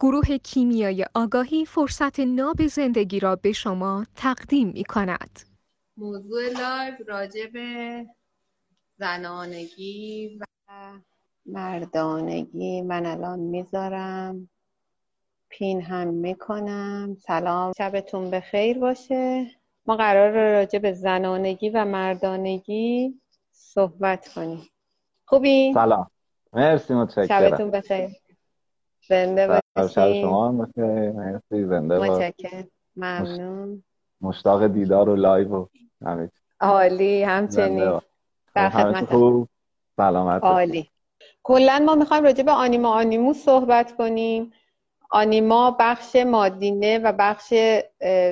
گروه کیمیای آگاهی فرصت ناب زندگی را به شما تقدیم می کند. موضوع لایو راجع به زنانگی و مردانگی من الان می‌ذارم. پین هم می‌کنم. سلام. شبتون به خیر باشه. ما قرار راجع به زنانگی و مردانگی صحبت کنیم. خوبی؟ سلام. مرسی متشکرم. شبتون بخیر. زنده باشین شما مرسی زنده متشکرم. ممنون. مشتاق دیدار و live و همه عالی همچنین. در خدمت خوب. سلامت عالی. کلا ما می‌خوایم راجع به آنیما آنیموس صحبت کنیم. آنیما بخش مادینه و بخش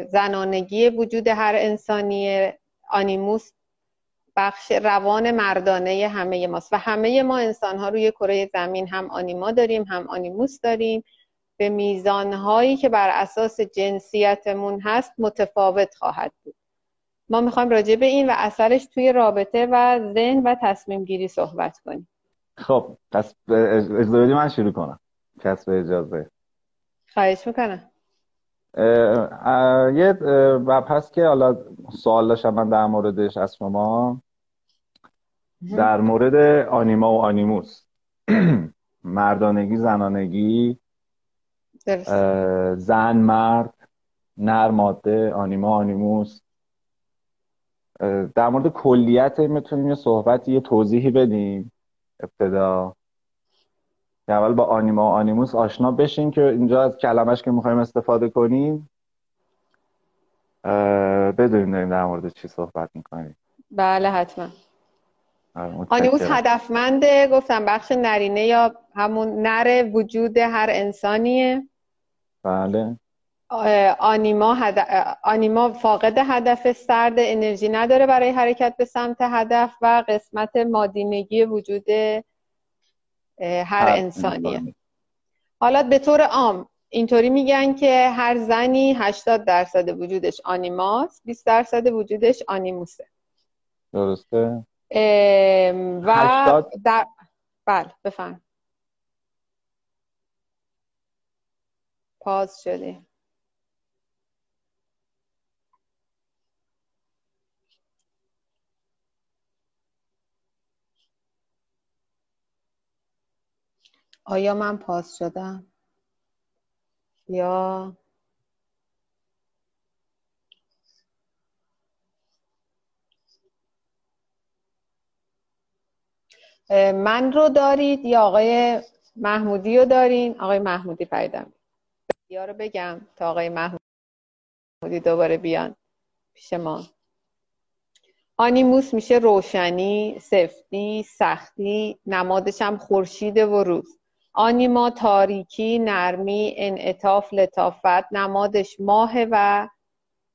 زنانگی وجود هر انسانی آنیموس بخش روان مردانه همه ماست. و همه ما انسان ها روی کره زمین هم آنیما داریم هم آنیموس داریم. به میزان هایی که بر اساس جنسیتمون هست متفاوت خواهد بود. ما می‌خوایم راجع به این و اثرش توی رابطه و ذهن و تصمیم گیری صحبت کنیم. خب پس اجازه من شروع کنم. کسب اجازه. خواهش می‌کنم. یه هست که حالا سوال داشتم من در موردش از شما. در مورد آنیما و آنیموس. مردانگی زنانگی زن مرد نر ماده آنیما آنیموس. در مورد کلیت می‌تونیم یه صحبتی یه توضیحی بدیم. ابتدا. اول با آنیما و آنیموس آشنا بشین که اینجا از کلمش که می‌خوایم استفاده کنیم. بدونیم داریم در مورد چی صحبت می‌کنیم. بله حتما. آنیموس هدفمنده گفتم بخش نرینه یا همون نر وجود هر انسانیه. بله. آنیما, هد... آنیما فاقد هدف سرد انرژی نداره برای حرکت به سمت هدف و قسمت مادینگی وجود هر انسانیه. حالا به طور عام اینطوری میگن که هر زنی 80 درصد وجودش آنیماست 20 درصد وجودش آنیموسه. درسته. و در بله بفهم پاز شده. آیا من پاس شدم؟ یا من رو دارید یا آقای محمودی رو دارین؟ آقای محمودی پیدم یا رو بگم تا آقای محمودی دوباره بیان پیش ما. آنیموس میشه روشنی سفتی سختی نمادش هم خورشید و روز. آنیما تاریکی نرمی انعطاف لطافت نمادش ماه و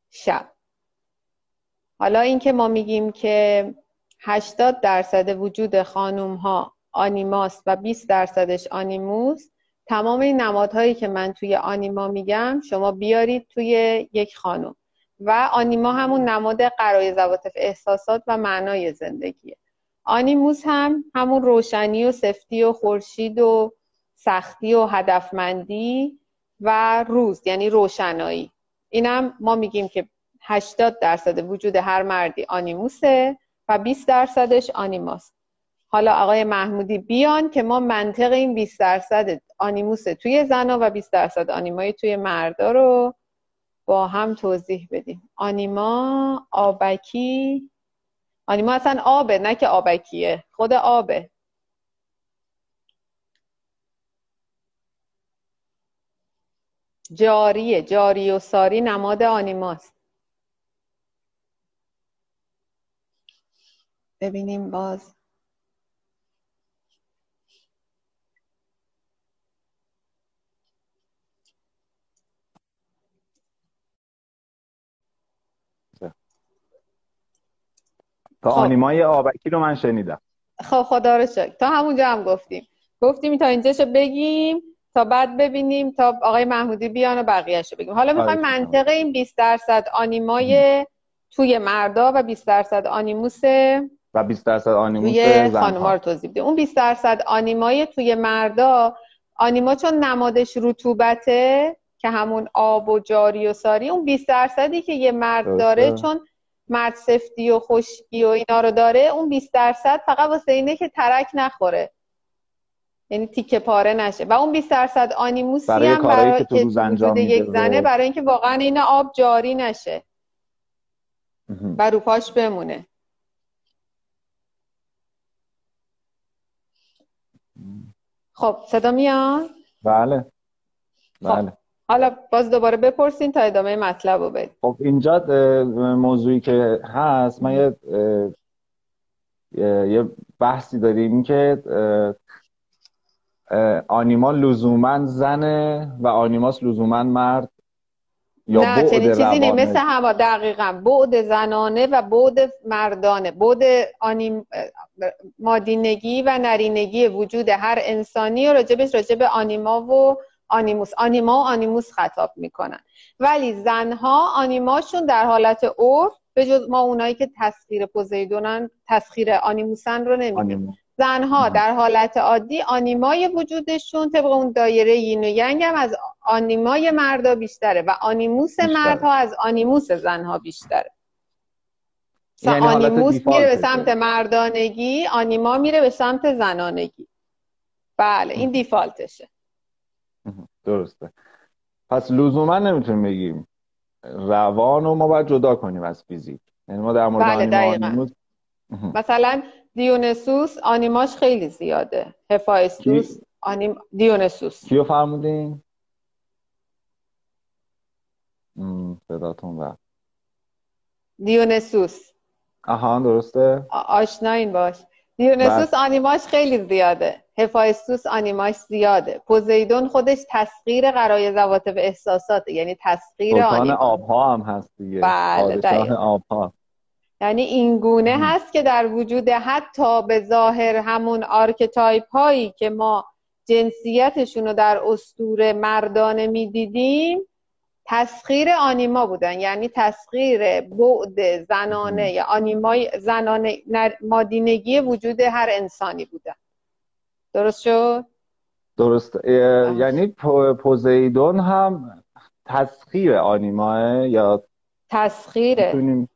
شب. حالا اینکه ما میگیم که 80 درصد وجود خانوم ها آنیماست و 20 درصدش آنیموس. تمام این نمادهایی که من توی آنیما میگم شما بیارید توی یک خانم. و آنیما همون نماد قرای زواتف احساسات و معنای زندگیه. آنیموس هم همون روشنی و سفتی و خورشید و سختی و هدفمندی و روز یعنی روشنایی. اینم ما میگیم که 80 درصد وجود هر مردی آنیموسه. و 20 درصدش آنیماست. حالا آقای محمودی بیان که ما منطق این 20 درصد آنیموس توی زنا و 20 درصد آنیمایی توی مردا رو با هم توضیح بدیم. آنیما آبکی. آنیما اصلا آبه نه که آبکیه. خود آبه. جاریه. جاری و ساری نماد آنیماست. ببینیم باز. تا خب. آنیمای آبکی رو من شنیدم. خب خدا رو شکر. تا همونجا هم گفتیم. گفتیم تا اینجاشو بگیم تا بعد ببینیم تا آقای محمودی بیان و بقیهش رو بگیم. حالا می‌خوایم منطقه این 20 درصد آنیمای توی مردا و 20 درصد آنیموس و 20 درصد آنیموس توی خانوما رو توضیح بدیم اون 20 درصد آنیمای توی مردا آنیما چون نمادش رطوبته که همون آب و جاری و ساری اون 20 درصدی که یه مرد داره چون مرد سفتی و خشکی و اینا رو داره اون 20 درصد فقط واسه اینه که ترک نخوره. یعنی تیکه پاره نشه. و اون 20 درصد آنیموسی برای هم برای که وجود یک زنه برای اینکه واقعا این آب جاری نشه و رو پاش بمونه. خب صدا میاد؟ بله. خب. بله. حالا باز دوباره بپرسین تا ادامه مطلب رو بید خب اینجا موضوعی که هست من یه یه بحثی داریم که آنیما لزوما زنه و آنیماس لزوما مرد. یا نه چنین چیزی نیست. مثل هوا دقیقا. بعد زنانه و بعد مردانه. بعد آنیم مادینگی و نرینگی وجود هر انسانی و راجبش راجب آنیما و آنیموس. آنیما و آنیموس خطاب می‌کنن. ولی زنها آنیماشون در حالت عرف به جز ما اونایی که تسخیر پوزیدونن تسخیر آنیموسن رو نمیدیم زنها در حالت عادی آنیمای وجودشون طبق اون دایره یین و ینگ هم از آنیمای مردا بیشتره و آنیموس مردها از آنیموس زنها بیشتره. یعنی آنیموس میره به سمت مردانگی آنیما میره به سمت زنانگی. بله این دیفالتشه. درسته. پس لزوما نمی‌تونیم بگیم روان رو ما باید جدا کنیم از فیزیک. یعنی ما در مورد بله مثلا دیونسوس آنیماش خیلی زیاده. هفایستوس آنیم دیونسوس. کیو فرمودین؟ صداتون رفت. دیونیسوس. آها درسته؟ آشنایین باهاش. دیونیسوس آنیماش خیلی زیاده. هفایستوس آنیماش زیاده. پوزیدون خودش تسخیر غرایز و عواطف احساسات یعنی تسخیر آنیما آبها هم هست دیگه. بله آبها. یعنی این گونه هست که در وجود حتی به ظاهر همون آرکتایپ هایی که ما جنسیتشون رو در استور مردانه می‌دیدیم تسخیر آنیما بودن. یعنی تسخیر بعد زنانه یا آنیمای زنانه مادینگی وجود هر انسانی بودن درست شد؟ درست. یعنی پوزیدون هم تسخیر آنیماه یا تسخیره.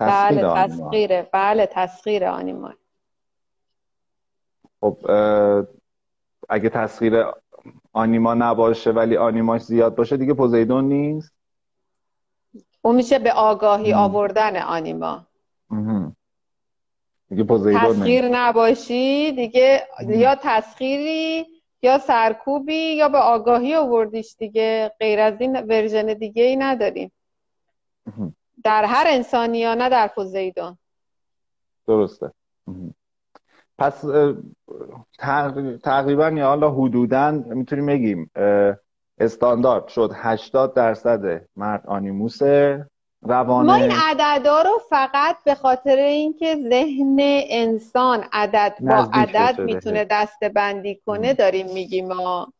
بله تسخیره. بله تسخیر آنیما. خب اگه تسخیر آنیما نباشه ولی آنیماش زیاد باشه دیگه پوزیدون نیست؟ اون میشه به آگاهی آوردن آنیما. دیگه پوزیدون تسخیر نباشی دیگه یا تسخیری یا سرکوبی یا به آگاهی آوردیش دیگه. غیر از این ورژن دیگه ای نداریم در هر انسانی یا نه در پوزیدون درسته. پس تقریبا یا حالا حدودا می‌تونیم بگیم استاندارد شد 80 درصد مرد آنیموسه روانه. ما این عددا رو فقط به خاطر اینکه ذهن انسان عدد با عدد می‌تونه دسته بندی کنه داریم میگیم ما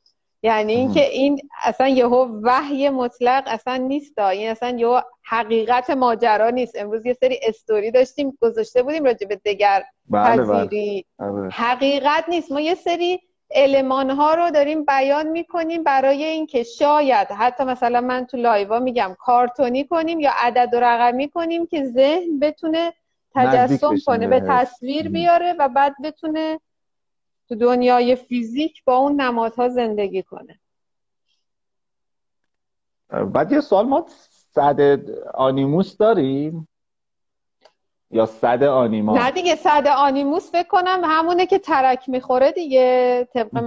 یعنی اینکه این اصلا یهو وحی مطلق اصلا نیست این اصلا یهو حقیقت ماجرا نیست. امروز یه سری استوری داشتیم گذاشته بودیم راجع به دگر بله پذیری بله. آره. حقیقت نیست. ما یه سری علمان ها رو داریم بیان می‌کنیم برای اینکه شاید حتی مثلا من تو لایوا میگم کارتونی کنیم یا عدد و رقمی کنیم که ذهن بتونه تجسم کنه به تصویر بیاره و بعد بتونه تو دنیای فیزیک با اون نمادها زندگی کنه. بعد یه سوال ما صد آنیموس داریم؟ یا صد آنیما؟ نه دیگه صد آنیموس فکر کنم همونه که ترک می‌خوره دیگه طبق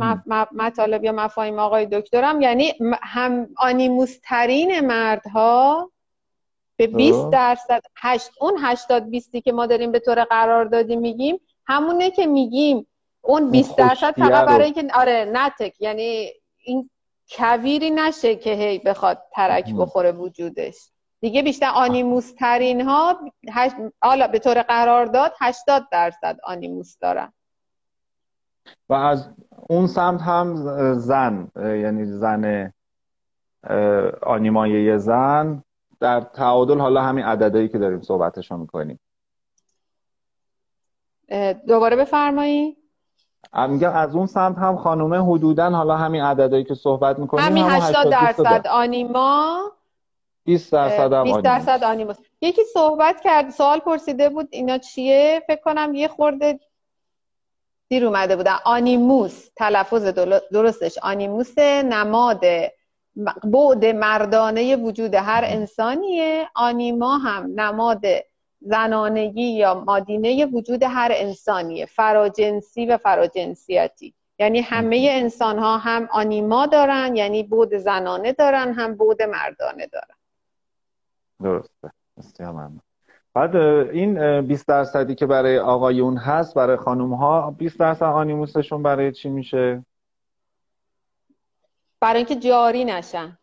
مطالب یا مفاهیم آقای دکترم. یعنی هم آنیموس ترین مردها به 20 درصد هشت اون 80 20 که ما داریم به طور قرار دادیم میگیم همونه که میگیم اون 20 درصد فقط برای اینکه آره نتک یعنی این کویری نشه که هی بخواد ترک بخوره وجودش. دیگه بیشتر آنیموس ترین ها حالا به طور قرارداد 80 درصد آنیموس دارن. و از اون سمت هم زن یعنی زن آنیمای زن. در تعادل حالا همین عددهایی که داریم صحبتشو می‌کنیم. دوباره بفرمایید میگم از اون سمت هم خانومه حدودا حالا همین عددهایی که صحبت می‌کنیم همین 80 درصد آنیما. 20 درصد هم 20 درصد آنیموس یکی صحبت کرد سوال پرسیده بود اینا چیه؟ فکر کنم یه خورده دیر اومده بودن. آنیموس تلفظ درستش. آنیموس نماد بعد مردانه وجود هر انسانیه. آنیما هم نماد زنانگی یا مادینه وجود هر انسانیه فراجنسی و فراجنسیتی. یعنی همه انسان ها هم آنیما دارن یعنی بود زنانه دارن هم بود مردانه دارن. درسته. بعد این 20 درصدی که برای آقایون هست برای خانوم ها 20 درصد آنیموسشون برای چی میشه؟ برای اینکه جاری نشن.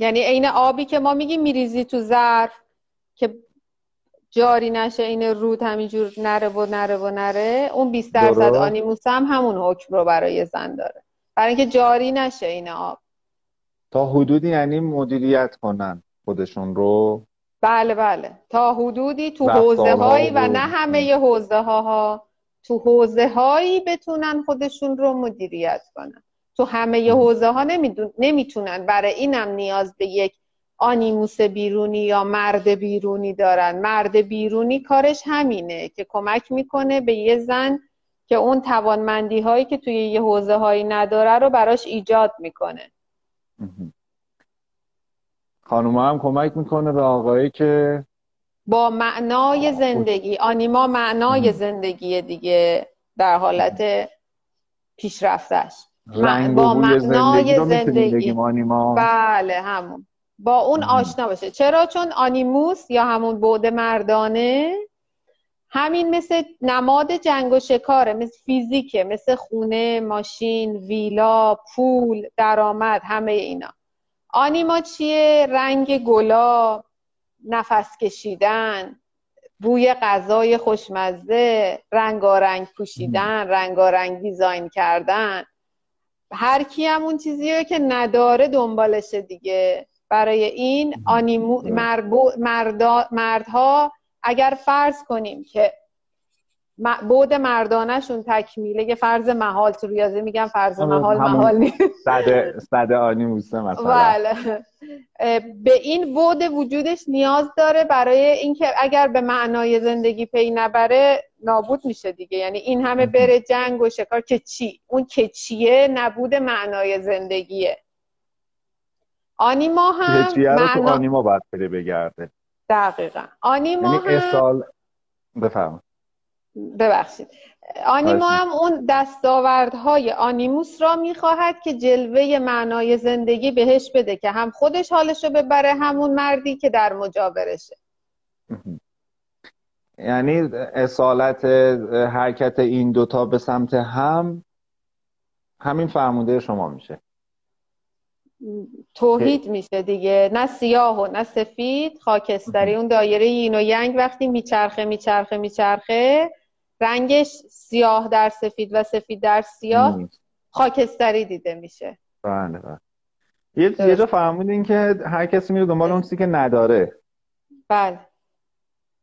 یعنی عین آبی که ما میگیم میریزی تو ظرف که جاری نشه این رود همینجور نره و نره و نره اون 20 درصد آنیموس هم همون حکم رو برای زن داره. برای اینکه جاری نشه این آب. تا حدودی یعنی مدیریت کنن خودشون رو؟ بله بله. تا حدودی تو حوزه هایی و نه همه حوزه ها تو حوزه هایی بتونن خودشون رو مدیریت کنن. تو همه حوزه ها نمی‌تونن. برای اینم نیاز به یک آنیموس بیرونی یا مرد بیرونی دارن. مرد بیرونی کارش همینه که کمک می‌کنه به یه زن که اون توانمندی هایی که توی یه حوزه هایی نداره رو براش ایجاد می‌کنه. خانوما هم کمک می‌کنه به آقایی که با معنای زندگی. آنیما معنای زندگی دیگه در حالت پیشرفتش. با معنای زندگی, بله همون. با اون آشنا باشه. چرا؟ چون آنیموس یا همون بود مردانه همین مثل نماد جنگ و شکاره مثل فیزیکه مثل خونه ماشین ویلا پول درآمد همه اینا. آنیما چیه؟ رنگ گلا نفس کشیدن بوی غذای خوشمزه رنگارنگ پوشیدن رنگارنگ دیزاین کردن. هر کی هم اون چیزیه که نداره دنبالشه دیگه. برای این آنیمو مردها اگر فرض کنیم که بود مردانشون تکمیله یه فرض محال تو ریاضی میگم فرض محال محال نیست. صده صده آنیموسه مثلا. بله. به این بود وجودش نیاز داره برای اینکه اگر به معنای زندگی پی نبره نابود میشه دیگه. یعنی این همه بره جنگ و شکار که چی؟ اون که چیه نبود معنای زندگیه. آنیما هم معنا... تو آنیما باید بره بگرده. دقیقا. آنیما یعنی هم اصال بفهم ببخشید. آنیما هم اون دستاوردهای آنیموس را می‌خواهد که جلوه معنای زندگی بهش بده که هم خودش حالشو ببره همون مردی که در مجاورشه. یعنی اصالت حرکت این دوتا به سمت هم همین فرموده شما میشه. توحید میشه دیگه. نه سیاه و نه سفید خاکستری. اون دایره یین و ینگ وقتی میچرخه میچرخه میچرخه رنگش سیاه در سفید و سفید در سیاه خاکستری دیده میشه. بله بله. یه جا فرمودین که هر کسی میره دنبال اون چیزی که نداره. بله.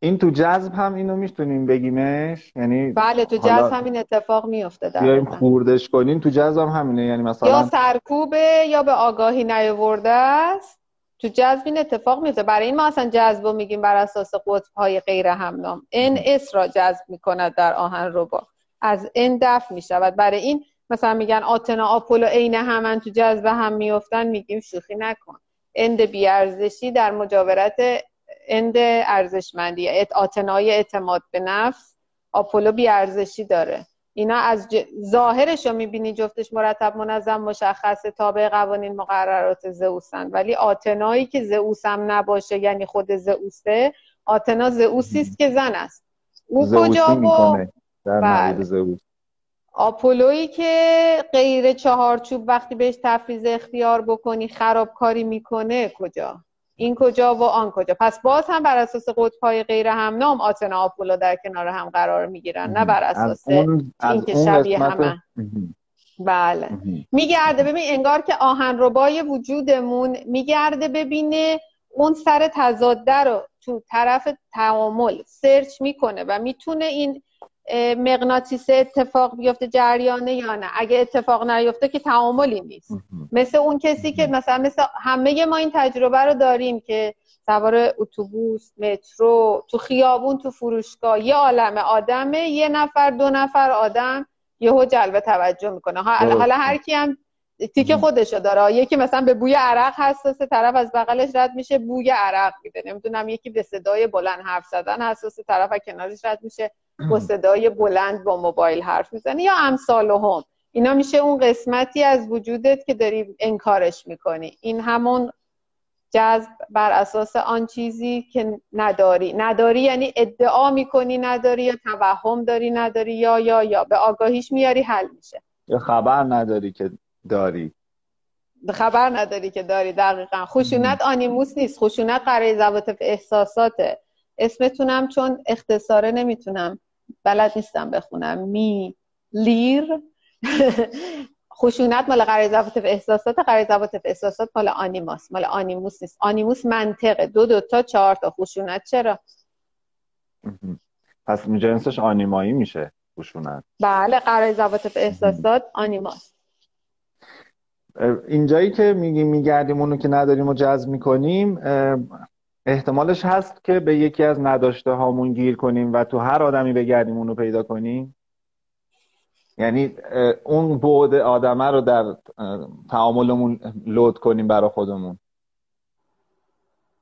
این تو جذب هم اینو می‌تونیم بگیمش. یعنی بله تو جذب هم این اتفاق میفته بیایم خوردش کنیم. تو جذب هم همینه. یعنی مثلا یا سرکوبه یا به آگاهی نیاورده است. تو جذب این اتفاق میفته برای این ما اصلا جذب میگیم بر اساس قطب های غیر همنام. N S را جذب می‌کند در آهن ربا از N دفع می‌شود. برای این مثلا میگن آتنا آپولو عین همن تو جذب هم میفتن میگیم شوخی نکن. end بی‌ارزشی در مجاورت end ارزشمندی آتنای اعتماد به نفس آپولو بیارزشی داره. اینا از ج... ظاهرش رو می‌بینی جفتش مرتب منظم مشخصه تابع قوانین مقررات زئوسن. ولی آتنایی که زئوس هم نباشه یعنی خود زئوسه آتنا زئوسی است که زن است. او کجا و بله. آپولویی که غیر چهارچوب وقتی بهش تفریز اختیار بکنی خرابکاری می‌کنه کجا؟ این کجا و آن کجا. پس باز هم بر اساس قطبهای غیر همنام آتنا آپولو در کنار هم قرار می‌گیرن نه بر اساس اینکه شبیه همه. بله. میگرده. ببین انگار که آهن ربای وجودمون میگرده. ببینه اون سر تضاده رو تو طرف تعامل سرچ می‌کنه و می‌تونه این مغناطیسه اتفاق بیفته جریانه یا نه. اگه اتفاق نیفته که تعاملی نیست. مثل اون کسی که مثلا مثل همه ما این تجربه رو داریم که سوار اتوبوس مترو تو خیابون تو فروشگاه یه عالم آدمه یه نفر دو نفر آدم یهو جلب توجه می‌کنه. حالا هر کی هم تیک خودشو داره. یکی مثلا به بوی عرق حساس طرف از بغلش رد میشه بوی عرق میده. نمی‌دونم یکی به صدای بلند حرف زدن حساس طرف از کنارش رد میشه. با صدای بلند با موبایل حرف می‌زنه یا امثال هم. اینا میشه اون قسمتی از وجودت که داری انکارش می‌کنی. این همون جذب بر اساس آن چیزی که نداری. نداری یعنی ادعا می‌کنی نداری یا توهم داری نداری یا یا یا. به آگاهیش میاری حل میشه. یا خبر نداری که داری. خبر نداری که داری دقیقا. خشونت آنیموس نیست. خشونت قرار زواتف احساساته. اسمتونم چون اختصاره نمی‌تونم بلد نیستم بخونم. می لیر. خشونت مال قرار زواتف احساسات. قرار احساسات مال آنیماس. مال آنیموس نیست. آنیموس منطقه. دو دو تا چهار تا. خشونت چرا؟ پس جنسش آنیمایی میشه. خشونت. بله قرار زواتف احساسات آنیماس. اینجایی که میگیم میگردیم اونو که نداریم و جذب می‌کنیم احتمالش هست که به یکی از نداشته هامون گیر کنیم و تو هر آدمی بگردیم اونو پیدا کنیم. یعنی اون بعد آدمه رو در تعاملمون لود کنیم برای خودمون.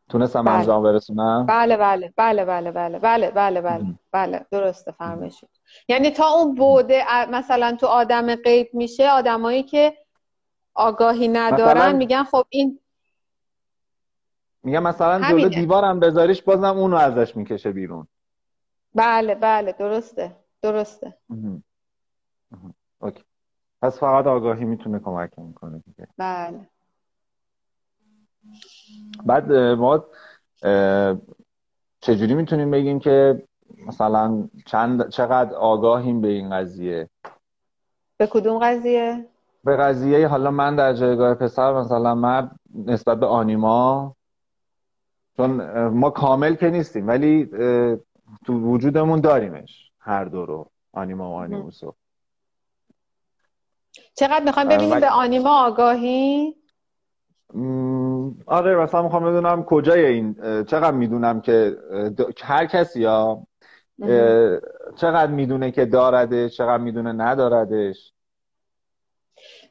تونستم بله. انجام برسونم؟ بله بله بله بله بله بله بله بله بله درسته فرمایشید یعنی تا اون بوده مثلا تو آدم غیب میشه آدمایی که آگاهی ندارن میگن خب این میگم مثلا جلو دیوارم بذاریش بازم اونو ازش می‌کشه بیرون. بله بله درسته درسته. اوکی. پس فقط آگاهی می‌تونه کمک می‌کنه دیگه. بله. بعد ما چجوری می‌تونیم بگیم که مثلا چند چقدر آگاهیم به این قضیه؟ به کدوم قضیه؟ به قضیه حالا من در جایگاه پسر مثلا مرد نسبت به آنیما چون ما کامل که نیستیم ولی تو وجودمون داریمش هر دو رو آنیما و آنیموسو. چقدر می‌خوایم ببینیم به آنیما آگاهی؟ آره مثلا می‌خوام بدونم کجای این چقدر می‌دونم که هر کسی یا چقدر می‌دونه که داردش چقدر می‌دونه نداردش.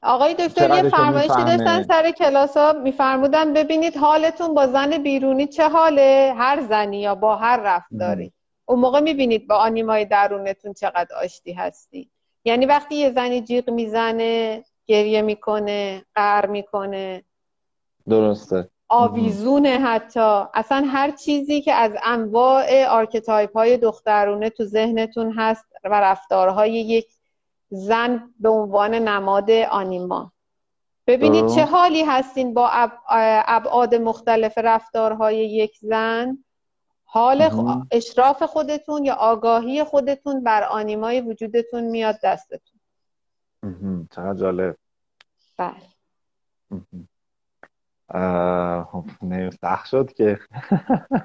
آقای دکتر یه فرمایشی داشتن سر کلاس ها میفرمودن ببینید حالتون با زن بیرونی چه حاله؟ هر زنی یا با هر رفتاری. اون موقع می‌بینید با آنیمای درونتون چقدر آشتی هستی یعنی وقتی یه زنی جیغ می‌زنه گریه می‌کنه قهر می‌کنه. درسته. آویزونه حتی. اصلا هر چیزی که از انواع آرکتایپ های دخترونه تو ذهنتون هست و رفتارهای یک زن به عنوان نماد آنیما. ببینید چه حالی هستین با ابعاد مختلف رفتارهای یک زن. حال اشراف خودتون یا آگاهی خودتون بر آنیمای وجودتون میاد دستتون. چقدر جالب. بله. سخت شد که.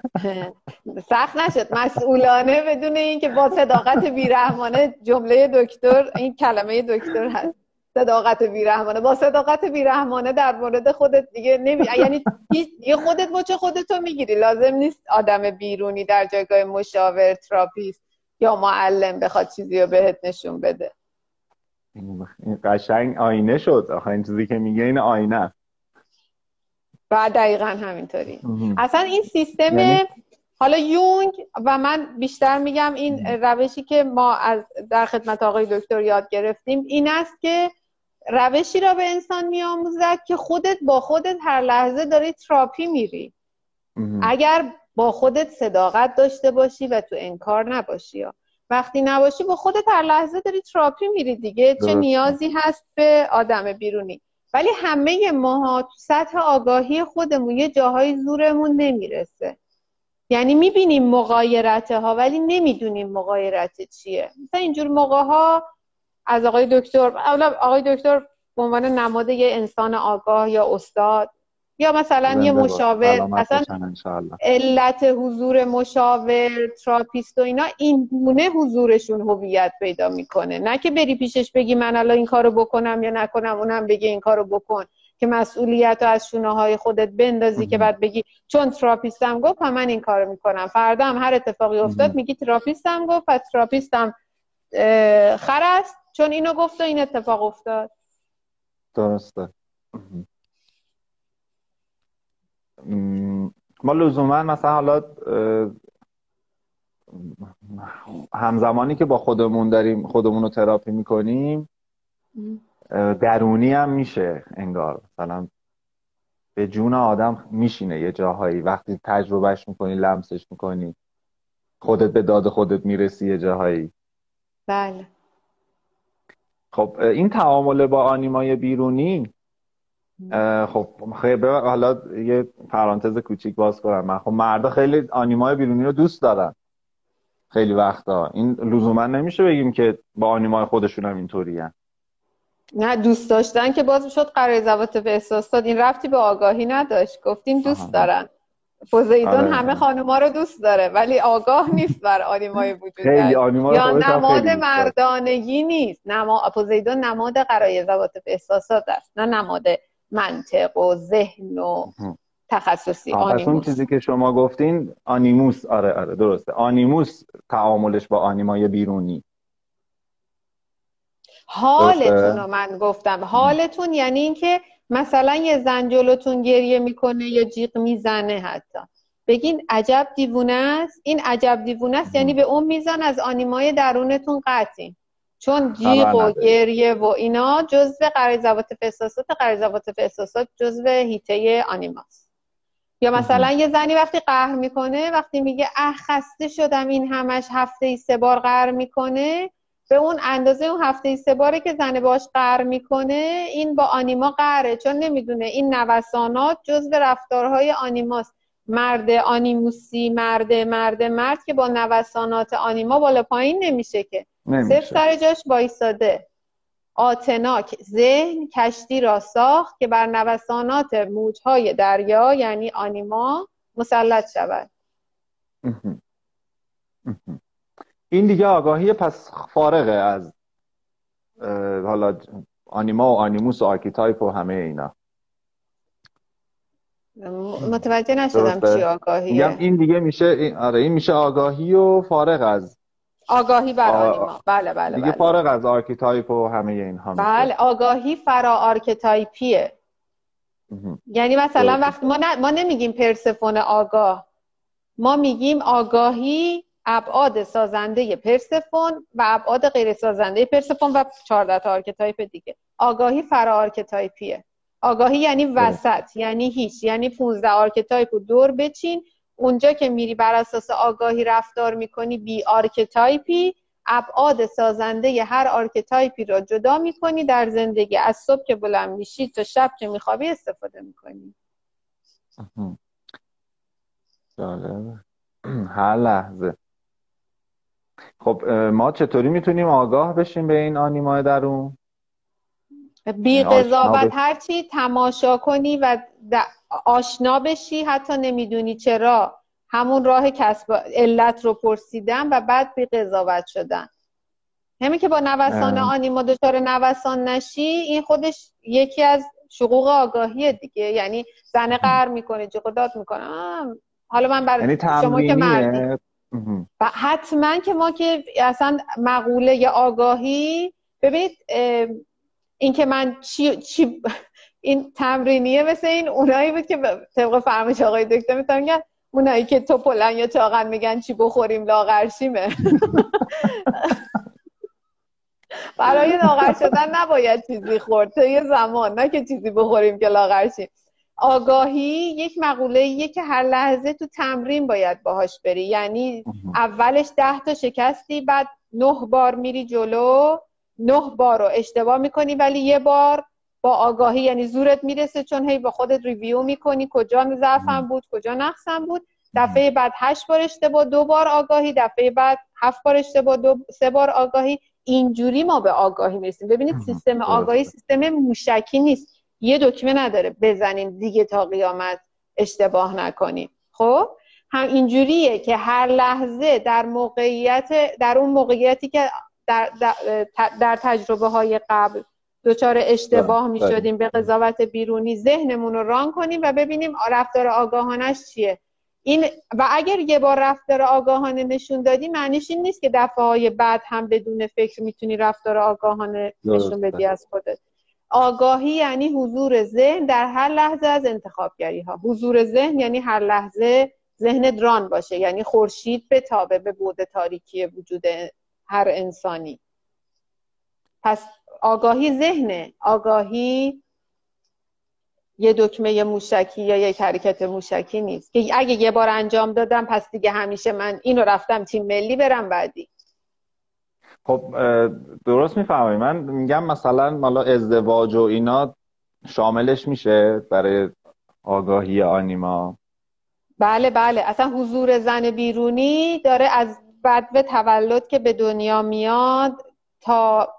سخت نشد مسئولانه بدون اینکه با صداقت بیرحمانه جمله دکتر این کلمه دکتر هست. صداقت بیرحمانه با صداقت بیرحمانه در مورد خودت دیگه نمی یعنی یه خودت مچ خودتو می‌گیری؟ لازم نیست آدم بیرونی در جایگاه مشاور تراپیست یا معلم بخواد چیزی رو بهت نشون بده. این قشنگ آینه شد. آخرین چیزی که میگه این آینه و دقیقا همینطوری. اصلا این سیستم یعنی؟ حالا یونگ و من بیشتر میگم این روشی که ما از در خدمت آقای دکتر یاد گرفتیم این است که روشی را به انسان میآموزد که خودت با خودت هر لحظه داری تراپی میری. اگر با خودت صداقت داشته باشی و تو انکار نباشی. وقتی نباشی با خودت هر لحظه داری تراپی میری دیگه. چه نیازی هست به آدم بیرونی؟ ولی همه ماها تو سطح آگاهی خودمون یه جاهای زورمون نمی‌رسه. یعنی می‌بینیم مغایرته ها ولی نمی‌دونیم مغایرت چیه. مثلا اینجور موقع ها از آقای دکتر آقای دکتر به عنوان نماد یه انسان آگاه یا استاد یا مثلا یه مشاور مثلا علت حضور مشاور تراپیست و اینا این گونه حضورشون هویت پیدا می‌کنه. نه که بری پیشش بگی من الان این کارو بکنم یا نکنم اونم بگه این کارو بکن که مسئولیت رو از شونه های خودت بندازی که بعد بگی چون تراپیستم گفت من این کارو می‌کنم. فردا هم هر اتفاقی افتاد میگی تراپیستم گفت پس تراپیستم خر است چون اینو گفت و این اتفاق افتاد. درسته. ما لزوما مثلا حالا همزمانی که با خودمون داریم خودمون رو تراپی می‌کنیم درونی هم میشه انگار. مثلا به جون آدم میشینه یه جاهایی. وقتی تجربهش می‌کنی لمسش می‌کنی. خودت به داد خودت می‌رسی یه جاهایی. بله. خب این تعامل با آنیمای بیرونی خب خیلی حالا یه پرانتز کوچیک باز کنم من. خب مردا خیلی آنیمای بیرونی رو دوست دارن. خیلی وقتا. این لزوما نمیشه بگیم که با آنیمای خودشون هم اینطوری نه دوست داشتن که باز شد قرار زبات به احساسات این رفتی به آگاهی نداشت. گفتیم دوست دارن. پوزیدون آره. همه خانوما رو دوست داره ولی آگاه نیست بر آنیمای وجود یا نماد مردانگی نیست. نما... پوزیدون نماد قرای زبات به احساسات است نه نماد منطق و ذهن و تخصصی. آنیموس اون چیزی که شما گفتین آنیموس آره آره درسته. آنیموس تعاملش با آنیمای بیرونی. حالتون رو من گفتم. حالتون یعنی اینکه مثلا یه زن جلوتون گریه می‌کنه یا جیغ می‌زنه حتی. بگین عجب دیوونه است. این عجب دیوونه است یعنی به اون میزان از آنیمای درونتون قطعین چون جیغ و گریه و اینا جزء قرضوات فساسات قرضوات فساسات جزء هیته آنیماست. یا مثلا یه زنی وقتی قهر می‌کنه وقتی میگه اه خسته شدم این همش هفته ای سه بار قهر می‌کنه به اون اندازه اون هفته ای سه باره که زن باش قهر می‌کنه این با آنیما قهره. چون نمی‌دونه. این نوسانات جزء رفتارهای آنیماست. مرد آنیموسی مرد مرد مرد که با نوسانات آنیما بالا پایین نمیشه که. صاف سر جاش بایستاده آتنا که ذهن کشتی را ساخت که بر نوسانات موجهای دریا یعنی آنیما مسلط شود. این دیگه آگاهی پس فارغه از حالا آنیما و آنیموس و آرکیتایپ و همه اینا. متوجه نشدم چی آگاهیه. این دیگه میشه آره این میشه آگاهی و فارغ از آگاهی بر آنیما بله بله دیگه بله. فارغ از آرکیتایپ و همه اینها بله آگاهی فرا آرکیتایپیه. یعنی مثلا وقتی ما, ما نمیگیم پرسفون آگاه. ما میگیم آگاهی ابعاد سازنده پرسفون و ابعاد غیر سازنده پرسفون و 14 تا آرکتایپ دیگه. آگاهی فرا آرکتایپیه آگاهی یعنی وسط یعنی هیچ یعنی 15 آرکتایپ رو دور بچین اونجا که میری بر اساس آگاهی رفتار می‌کنی بی آرکتایپی ابعاد سازنده هر آرکتایپی را جدا می‌کنی در زندگی از صبح که بلند میشی تا شب که میخوابی استفاده می‌کنی. هر لحظه. خب ما چطوری می‌تونیم آگاه بشیم به این آنیمای درون؟ بی قضاوت هرچی تماشا کنی و آشنا بشی حتی نمی‌دونی چرا. همون راه کسب علت رو پرسیدن و بعد بی قضاوت شدن. همین که با نوسان آنیما دچار نوسان نشی این خودش یکی از شقوق آگاهی دیگه. یعنی زن قهر می‌کنه جقدات می‌کنه. حالا من برای یعنی شما که مردی و حتما که ما که اصلا مقوله یا آگاهی ببینید این که من چی, چی این تمرینیه مثل این اونایی بود که طبق فرمش آقای دکتر می‌تونن اونایی که تو پلن یا چاقن میگن چی بخوریم لاغرشیمه. برای لاغر شدن نباید چیزی خورد. تا یه زمان نه که چیزی بخوریم که لاغرشیم. آگاهی یک مقوله که هر لحظه تو تمرین باید باهاش بری. یعنی اولش ده تا شکستی بعد نه بار میری جلو. نه بار رو اشتباه می‌کنی ولی یه بار با آگاهی یعنی زورت می‌رسه چون هی با خودت ریویو می‌کنی کجا ضعفم بود کجا نقصم بود. دفعه بعد هشت بار اشتباه دو بار آگاهی. دفعه بعد هفت بار اشتباه دو سه بار آگاهی. اینجوری ما به آگاهی می‌رسیم. ببینید سیستم آگاهی سیستم موشکی نیست. یه دکمه نداره. بزنین دیگه تا قیامت اشتباه نکنیم خب؟ هم اینجوریه که هر لحظه در موقعیت در اون موقعیتی که در, در, تجربه های قبل دچار اشتباه بله، می شدیم به قضاوت بیرونی ذهنمون رو ران کنیم و ببینیم رفتار آگاهانش چیه. این و اگر یه بار رفتار آگاهانه نشون دادی معنیش این نیست که دفعه های بعد هم بدون فکر می‌تونی رفتار آگاهانه نشون بدی از خودت. آگاهی یعنی حضور ذهن در هر لحظه از انتخابگری ها حضور ذهن یعنی هر لحظه ذهن دران باشه یعنی خورشید به تابه به بود تاریکی وجود هر انسانی. پس آگاهی ذهنه آگاهی یه دکمه موشکی یا یک حرکت موشکی نیست. که اگه یه بار انجام دادم پس دیگه همیشه من اینو رفتم تیم ملی برم بعدی. خب درست می‌فهمی. من میگم مثلا مالا ازدواج و اینا شاملش میشه برای آگاهی آنیما. بله بله. اصلا حضور زن بیرونی داره از بدو تولد که به دنیا میاد تا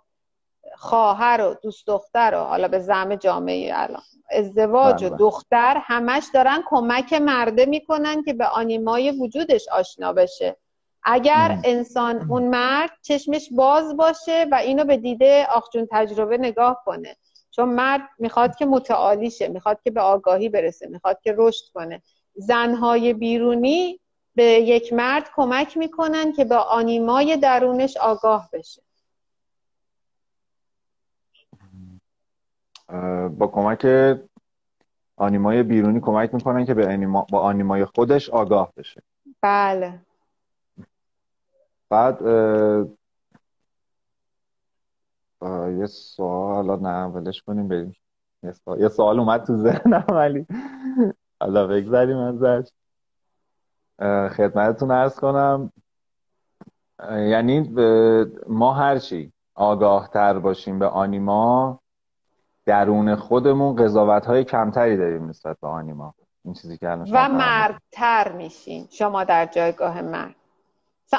خواهر و دوست دختر و حالا به زم جامعه الان. ازدواج و بله. دختر همش دارن کمک مرده می‌کنن که به آنیمای وجودش آشنا بشه. اگر انسان اون مرد چشمش باز باشه و اینو به دیده آخجون تجربه نگاه کنه. چون مرد می‌خواد که متعالی شه می‌خواد که به آگاهی برسه می‌خواد که رشد کنه. زنهای بیرونی به یک مرد کمک می‌کنن که به آنیمای درونش آگاه بشه. با کمک آنیمای بیرونی کمک می‌کنن که به با آنیمای خودش آگاه بشه. بله. بعد یه سوال نه ولش کنیم بریم. یه سوال, یه سوال اومد تو ذهنم ولی حالا بگذاریم ازش. خدمتتون ارز کنم. یعنی ما هرچی آگاه تر باشیم به آنیما درون خودمون قضاوت های کمتری داریم نسبت به آنیما. این چیزی که و مردتر میشین شما در جایگاه مرد.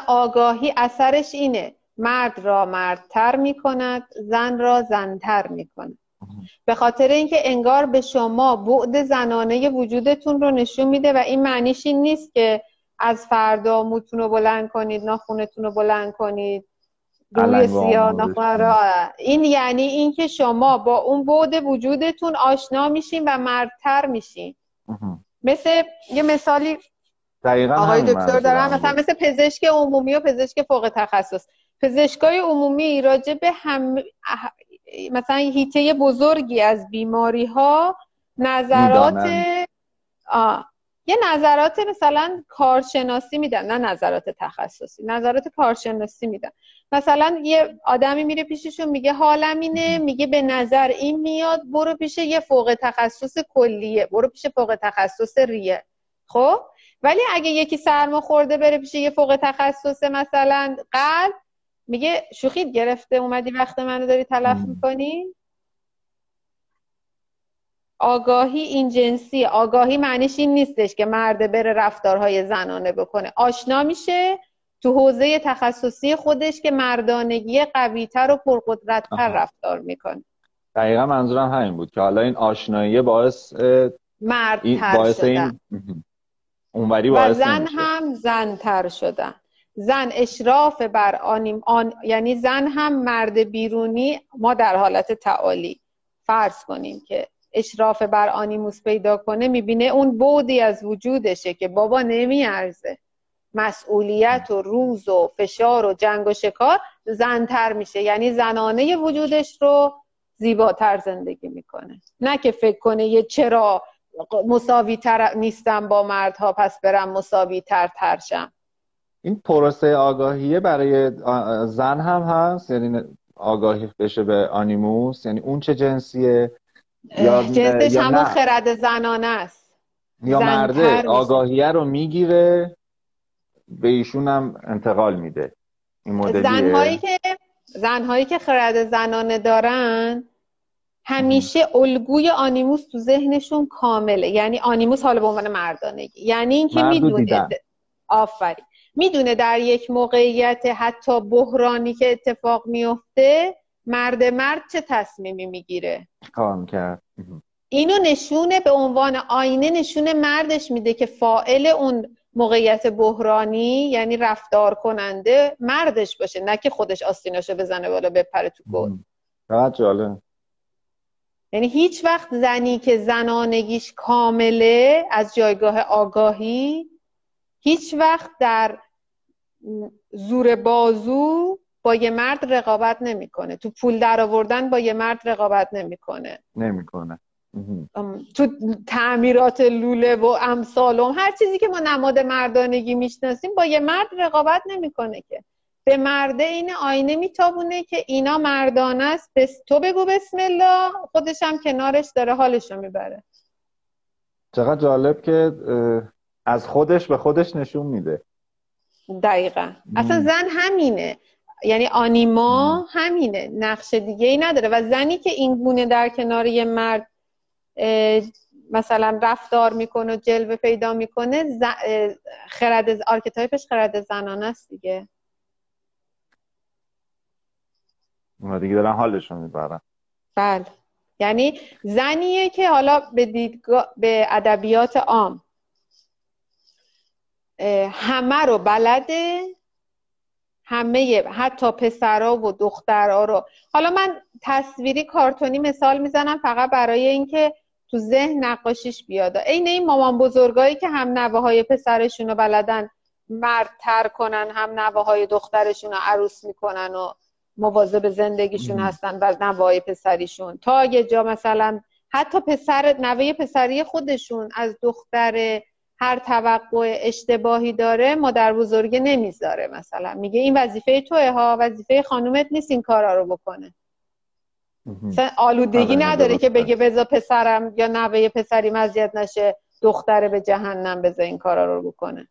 آگاهی اثرش اینه. مرد را مردتر می‌کند زن را زنتر می‌کند. به خاطر اینکه انگار به شما بعد زنانه وجودتون رو نشون میده و این معنیش این نیست که از فردا موتون رو بلند کنید ناخونتون رو بلند کنید روی سیاه این یعنی اینکه شما با اون بعد وجودتون آشنا میشین و مردتر میشین. مثل یه مثالی دقیقا آقای دکتر دارم مثلا مثل پزشک عمومی و پزشک فوق تخصص. پزشکای عمومی راجع به هم مثلا هیته بزرگی از بیماری ها نظرات یه نظرات مثلا کارشناسی میدن نه نظرات تخصصی نظرات کارشناسی میدن. مثلا یه آدمی میره پیششون میگه حالم اینه میگه به نظر این میاد برو پیش یه فوق تخصص کلیه برو پیش فوق تخصص ریه. خب؟ ولی اگه یکی سرما خورده بره پیش یه فوق تخصص مثلا قلب میگه شوخید گرفته اومدی وقت منو داری تلف می‌کنی؟ آگاهی این جنسی آگاهی معنیش این نیستش که مرد بره رفتارهای زنانه بکنه. آشنا میشه تو حوزه تخصصی خودش که مردانگی قویتر و پرقدرتتر رفتار می‌کنه. دقیقا منظورم همین بود که حالا این آشنایی باعث مرد باعث این اونوری و زن هم زنتر شدن. زن اشراف بر آنیم آن یعنی زن هم مرد بیرونی ما در حالت تعالی. فرض کنیم که اشراف بر آنیموس پیدا کنه می‌بینه اون بودی از وجودشه که بابا نمیارزه. مسئولیت و روز و فشار و جنگ و شکار زنتر میشه. یعنی زنانه وجودش رو زیباتر زندگی می‌کنه. نه که فکر کنه یه چرا مساوی تر نیستم با مردها پس برم مساوی تر ترشم این پروسه آگاهیه برای زن هم هست؟ یعنی آگاهی بشه به آنیموس؟ یعنی اون چه جنسیه؟ یا جنسش همون خرد زنانه است. یا مرده؟ آگاهیه رو می‌گیره به ایشون هم انتقال میده. این مدلیه زنهایی که زنهایی که خرد زنانه دارن همیشه الگوی آنیموس تو ذهنشون کامله. یعنی آنیموس حالا به عنوان مردانگی. یعنی اینکه می‌دونه آفرین. می‌دونه در یک موقعیت حتی بحرانی که اتفاق میفته مرد مرد چه تصمیمی می‌گیره؟ کام کرد. اینو نشونه به عنوان آینه نشونه مردش میده که فائل اون موقعیت بحرانی یعنی رفتار کننده مردش باشه نه که خودش آستیناشو بزنه بالا بپره تو گل چقدر جالب. یعنی هیچ وقت زنی که زنانگیش کامله از جایگاه آگاهی هیچ وقت در زور بازو با یه مرد رقابت نمی‌کنه. تو پول در آوردن با یه مرد رقابت نمی‌کنه. نمی‌کنه. تو تعمیرات لوله و امثالم هر چیزی که ما نماد مردانگی می‌شناسیم با یه مرد رقابت نمی‌کنه که. به مرده این آینه میتابونه که اینا مردانه است. بس تو بگو بسم الله. خودش هم کنارش داره حالشو می‌بره. چقدر جالب که از خودش به خودش نشون میده. دقیقا. اصلا زن همینه. یعنی آنیما همینه. نقش دیگه ای نداره. و زنی که این گونه در کنار یه مرد مثلا رفتار می‌کنه و جلوه پیدا می‌کنه خرد آرکتایپش خرد زنانه است دیگه. دیگه دارن حالشون می‌برن. بله. یعنی زنیه که حالا به دیدگاه به ادبیات عام همه رو بلده؟ همه حتی پسرا و دخترها رو. حالا من تصویری کارتونی مثال می‌زنم فقط برای اینکه تو ذهن نقاشیش بیاد. عین این مامان بزرگایی که هم نوه های پسرشون رو بلدن مردتر کنن هم نوه های دخترشون رو عروس می‌کنن و مواظب زندگیشون هستن و نوه پسریشون. تا یه جا مثلا حتی پسر نوه پسری خودشون از دختر هر توقع اشتباهی داره مادر بزرگه نمی‌ذاره مثلا. میگه این وظیفه توه ها وظیفه خانومت نیست این کارا رو بکنه. مثلا آلودگی آره، نداره که بگه بذار پسرم یا نوه پسری مزیت نشه دختره به جهنم بذار این کارا رو بکنه.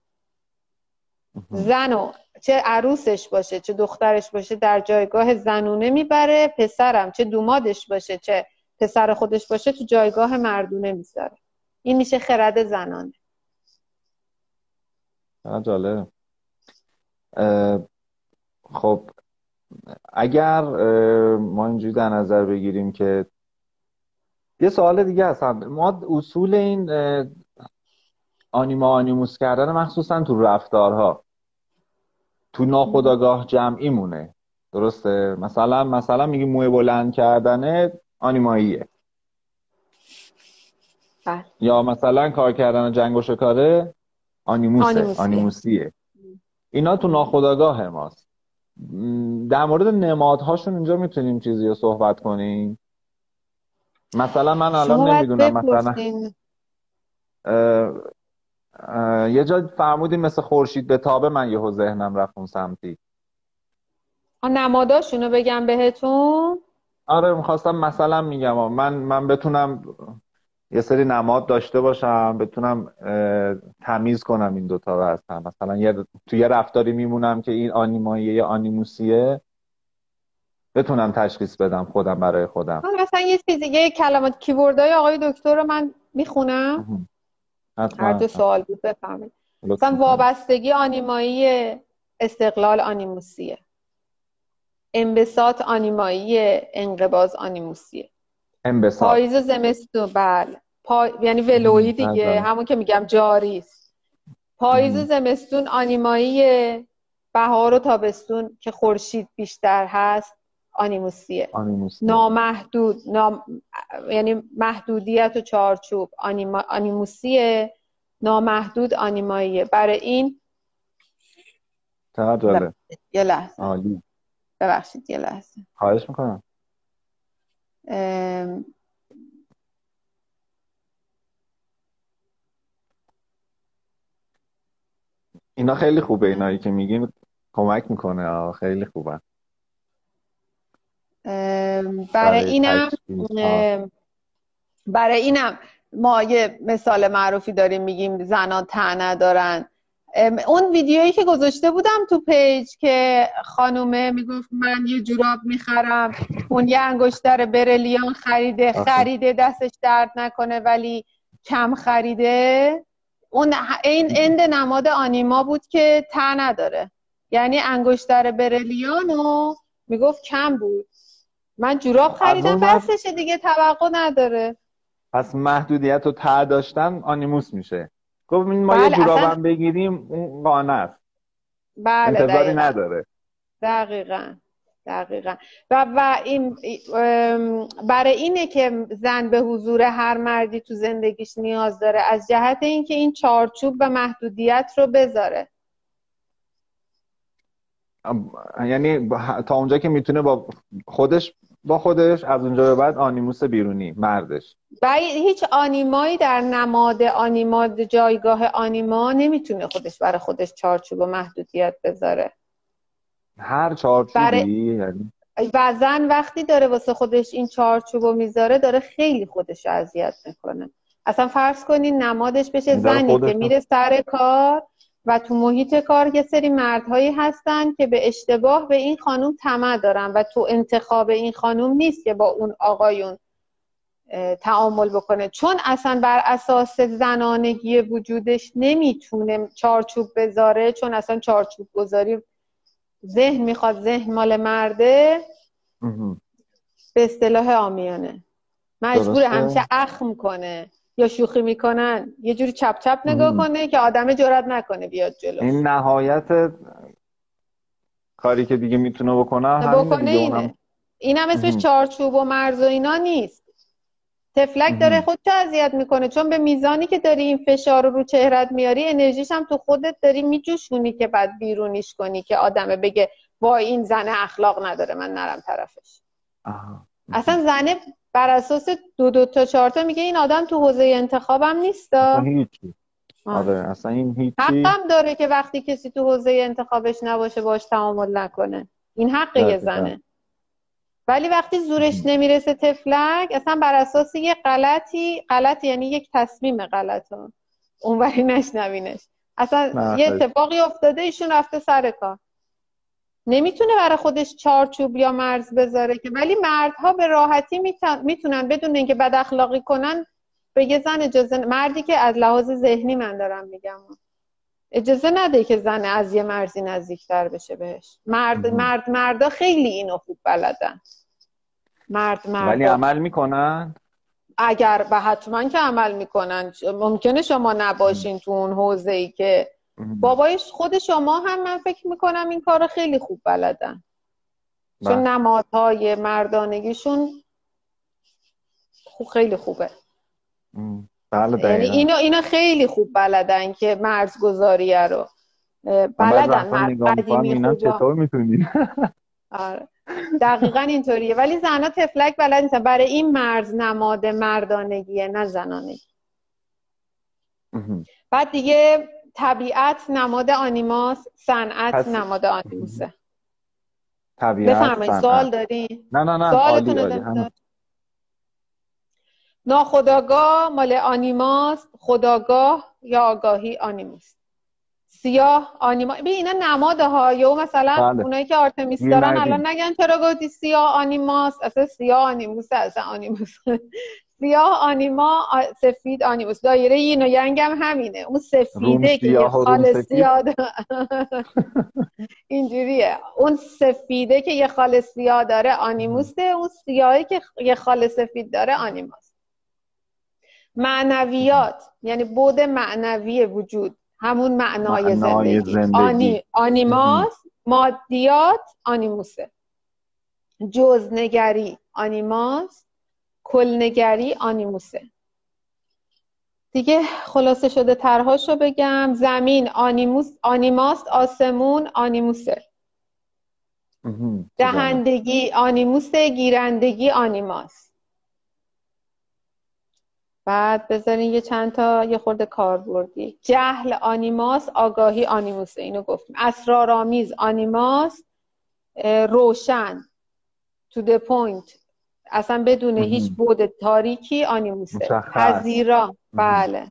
زنو چه عروسش باشه چه دخترش باشه در جایگاه زنونه می‌بره پسرم چه دومادش باشه چه پسر خودش باشه تو جایگاه مردونه می‌ذاره. این میشه خرد زنانه. جالب خب اگر ما اینجوری در نظر بگیریم که یه سوال دیگه هست. ما اصول این آنیما آنیموس کردن مخصوصا تو رفتارها تو ناخداگاه جمعی مونه درسته؟ مثلا مثلا میگی موی بلند کردن آنیماییه. بله. یا مثلا کار کردن جنگ و شکاره آنیموسه آنیموسیه. اینا تو ناخداگاه ماست. در مورد نمادهاشون اینجا می‌تونیم چیزی رو صحبت کنیم؟ مثلا من الان نمی‌دونم مثلا یه جا فرمودیم مثل خورشید به تابه من یهو ذهنم رفت اون سمتی. نماداشونو بگم بهتون. آره می‌خواستم مثلا میگم من من بتونم یه سری نماد داشته باشم بتونم تمیز کنم این دوتا رو از هم. مثلا یه تو یه رفتاری میمونم که این آنیماییه یا آنیموسیه. بتونم تشخیص بدم خودم برای خودم. مثلا یه چیزی یه کلمات کیوردهای آقای دکتر رو من می‌خونم. هر دو سوال بود بفهمید مثلا وابستگی آنیمایی استقلال آنیموسیه. انبساط آنیمایی انقباز آنیموسیه. انبساط. پاییز زمستون بله. پا... یعنی ولویی دیگه همون که میگم جاری پاییز و زمستون آنیمایی بهار و تابستون که خورشید بیشتر هست آنیموسیه. نامحدود نام... یعنی محدودیت و چارچوب. آنیما... آنیموسیه نامحدود آنیماییه. برای این یه لحظه. عالی. ببخشید یه لحظه. خواهش می‌کنم. اینا خیلی خوبه اینایی که میگین کمک می‌کنه. خیلی خوبه. برای اینم برای اینم ما یه مثال معروفی داریم میگیم زنان تنه دارن اون ویدیویی که گذاشته بودم تو پیج که خانومه می‌گفت من یه جوراب می‌خرم اون یه انگشتر برلیان خریده خریده دستش درد نکنه ولی کم خریده. اون این end نماد آنیما بود که ته نداره. یعنی انگشتر برلیانو می‌گفت کم بود. من جوراب خریدم بسشه دیگه توقع نداره. پس محدودیت رو ته داشتن آنیموس میشه. گفت ما بله، یه جورابم اصلا- بگیریم اون قانع است. بله انتظاری دقیقاً. نداره. دقیقا دقیقا. و, و این برای اینه که زن به حضور هر مردی تو زندگیش نیاز داره از جهت اینکه این چارچوب و محدودیت رو بذاره. یعنی تا اونجا که می‌تونه با خودش با خودش از اونجا به بعد آنیموس بیرونی مردش. و هیچ آنیمایی در نماد آنیما جایگاه آنیما نمی‌تونه خودش برای خودش چارچوب و محدودیت بذاره. هر چارچوبی برای- یعنی و زن وقتی داره واسه خودش این چارچوب رو می‌ذاره داره خیلی خودش رو اذیت می‌کنه. اصلا فرض کنین نمادش بشه زنی که میره سر کار و تو محیط کار یه سری مردهایی هستن که به اشتباه به این خانوم طمع دارن و تو انتخاب این خانوم نیست که با اون آقایون تعامل بکنه چون اصلا بر اساس زنانگی وجودش نمی‌تونه چارچوب بذاره چون اصلا چارچوب گذاری ذهن می‌خواد ذهن مال مرده. به اصطلاح آمیانه مجبور. همیشه اخم کنه یا شوخی می‌کنن یه جوری چپ چپ نگاه. کنه که آدم جرات نکنه بیاد جلو این نهایت کاری که دیگه می‌تونه بکنه بکنه اینه اونم این هم اسمش. چارچوب و مرز و اینا نیست تفلک داره مهم. خودشو اذیت می‌کنه چون به میزانی که داری این فشار رو رو چهرت میاری انرژیش هم تو خودت داری میجوشونی که بعد بیرونیش کنی که آدمه بگه وای این زن اخلاق نداره من نرم طرفش آها. اصلا زنه بر اساس دو دو تا چهار تا میگه این آدم تو حوزه انتخابم نیستا اصلا هیچی. آره اصلا این هیچی. حقم داره که وقتی کسی تو حوزه انتخابش نباشه باش تعامل نکنه. این حق یه. زنه. ولی وقتی زورش نمی‌رسه تفلک اصلا بر اساس یه غلطی غلط یعنی یک تصمیم غلط اونوری نشنوینش. اصلا نه، یه. اتفاقی افتاده ایشون رفته سر کار. نمی‌تونه برای خودش چارچوب یا مرز بذاره که ولی مردها به راحتی می‌تونن بدون اینکه بد اخلاقی کنن به یه زن اجازه مردی که از لحاظ ذهنی من دارم میگم. اجازه نده که زن از یه مرزی نزدیکتر بشه بهش. مرد. مرد مردا خیلی اینو خوب بلدن. مرد ولی مردا عمل می‌کنن؟ اگر به حتما که عمل می‌کنن. ممکنه شما نباشین تو اون حوزه ای که بابایش خود شما هم من فکر می‌کنم این کار خیلی خوب بلدن چون بله. نمادهای مردانگیشون خب خیلی خوبه. بله یعنی. اینو اینو خیلی خوب بلدن که مرزگذاریه رو بلدن قدیمی خوبا چطور می‌تونی آره. دقیقا اینطوریه ولی زنها تفلک بلد نیستن برای این مرز نماد مردانگیه نه زنانگی بعد دیگه طبیعت نماد آنیماس صنعت پس- نماد آنیموسه طبیعت بفرمایید. سوال داری نه نه نه عالی سوالتون عالی. داشت ناخودآگاه مال آنیماس خودآگاه یا آگاهی آنیموس سیاه آنیما ببین اینا نماد ها یا مثلا بله. اونایی که آرتمیس می دارن. الان نگن چرا گفتی سیاه آنیماس اصلا سیاه آنیموس اصلا آنیموس سیاه آنیما سفید آنیموس. دایره یین و ینگ هم همینه. اون سفیده که یه خال. سیاه داره. اینجوریه. اون سفیده که یه خال سیاه داره آنیموسه. اون سیاهی که یه خال سفید داره آنیماس معنویات. یعنی بود معنوی وجود. همون معنای, معنای زندگی, زندگی. آنی، آنیماس مادیات آنیموسه. جزنگری آنیماس کلنگری آنیموسه. دیگه خلاصه شده ترهاشو بگم. زمین آنیموس آنیماست آسمون آنیموسه. دهندگی آنیموسه گیرندگی آنیماس بعد بذارین یه چند تا یه خورده کاربردی. جهل آنیماس آگاهی آنیموسه. اینو گفتیم. اسرارآمیز آنیماس اه، روشن. to the point اصلا بدون. هیچ بود تاریکی آنیموسه مشخص. پذیرا. بله.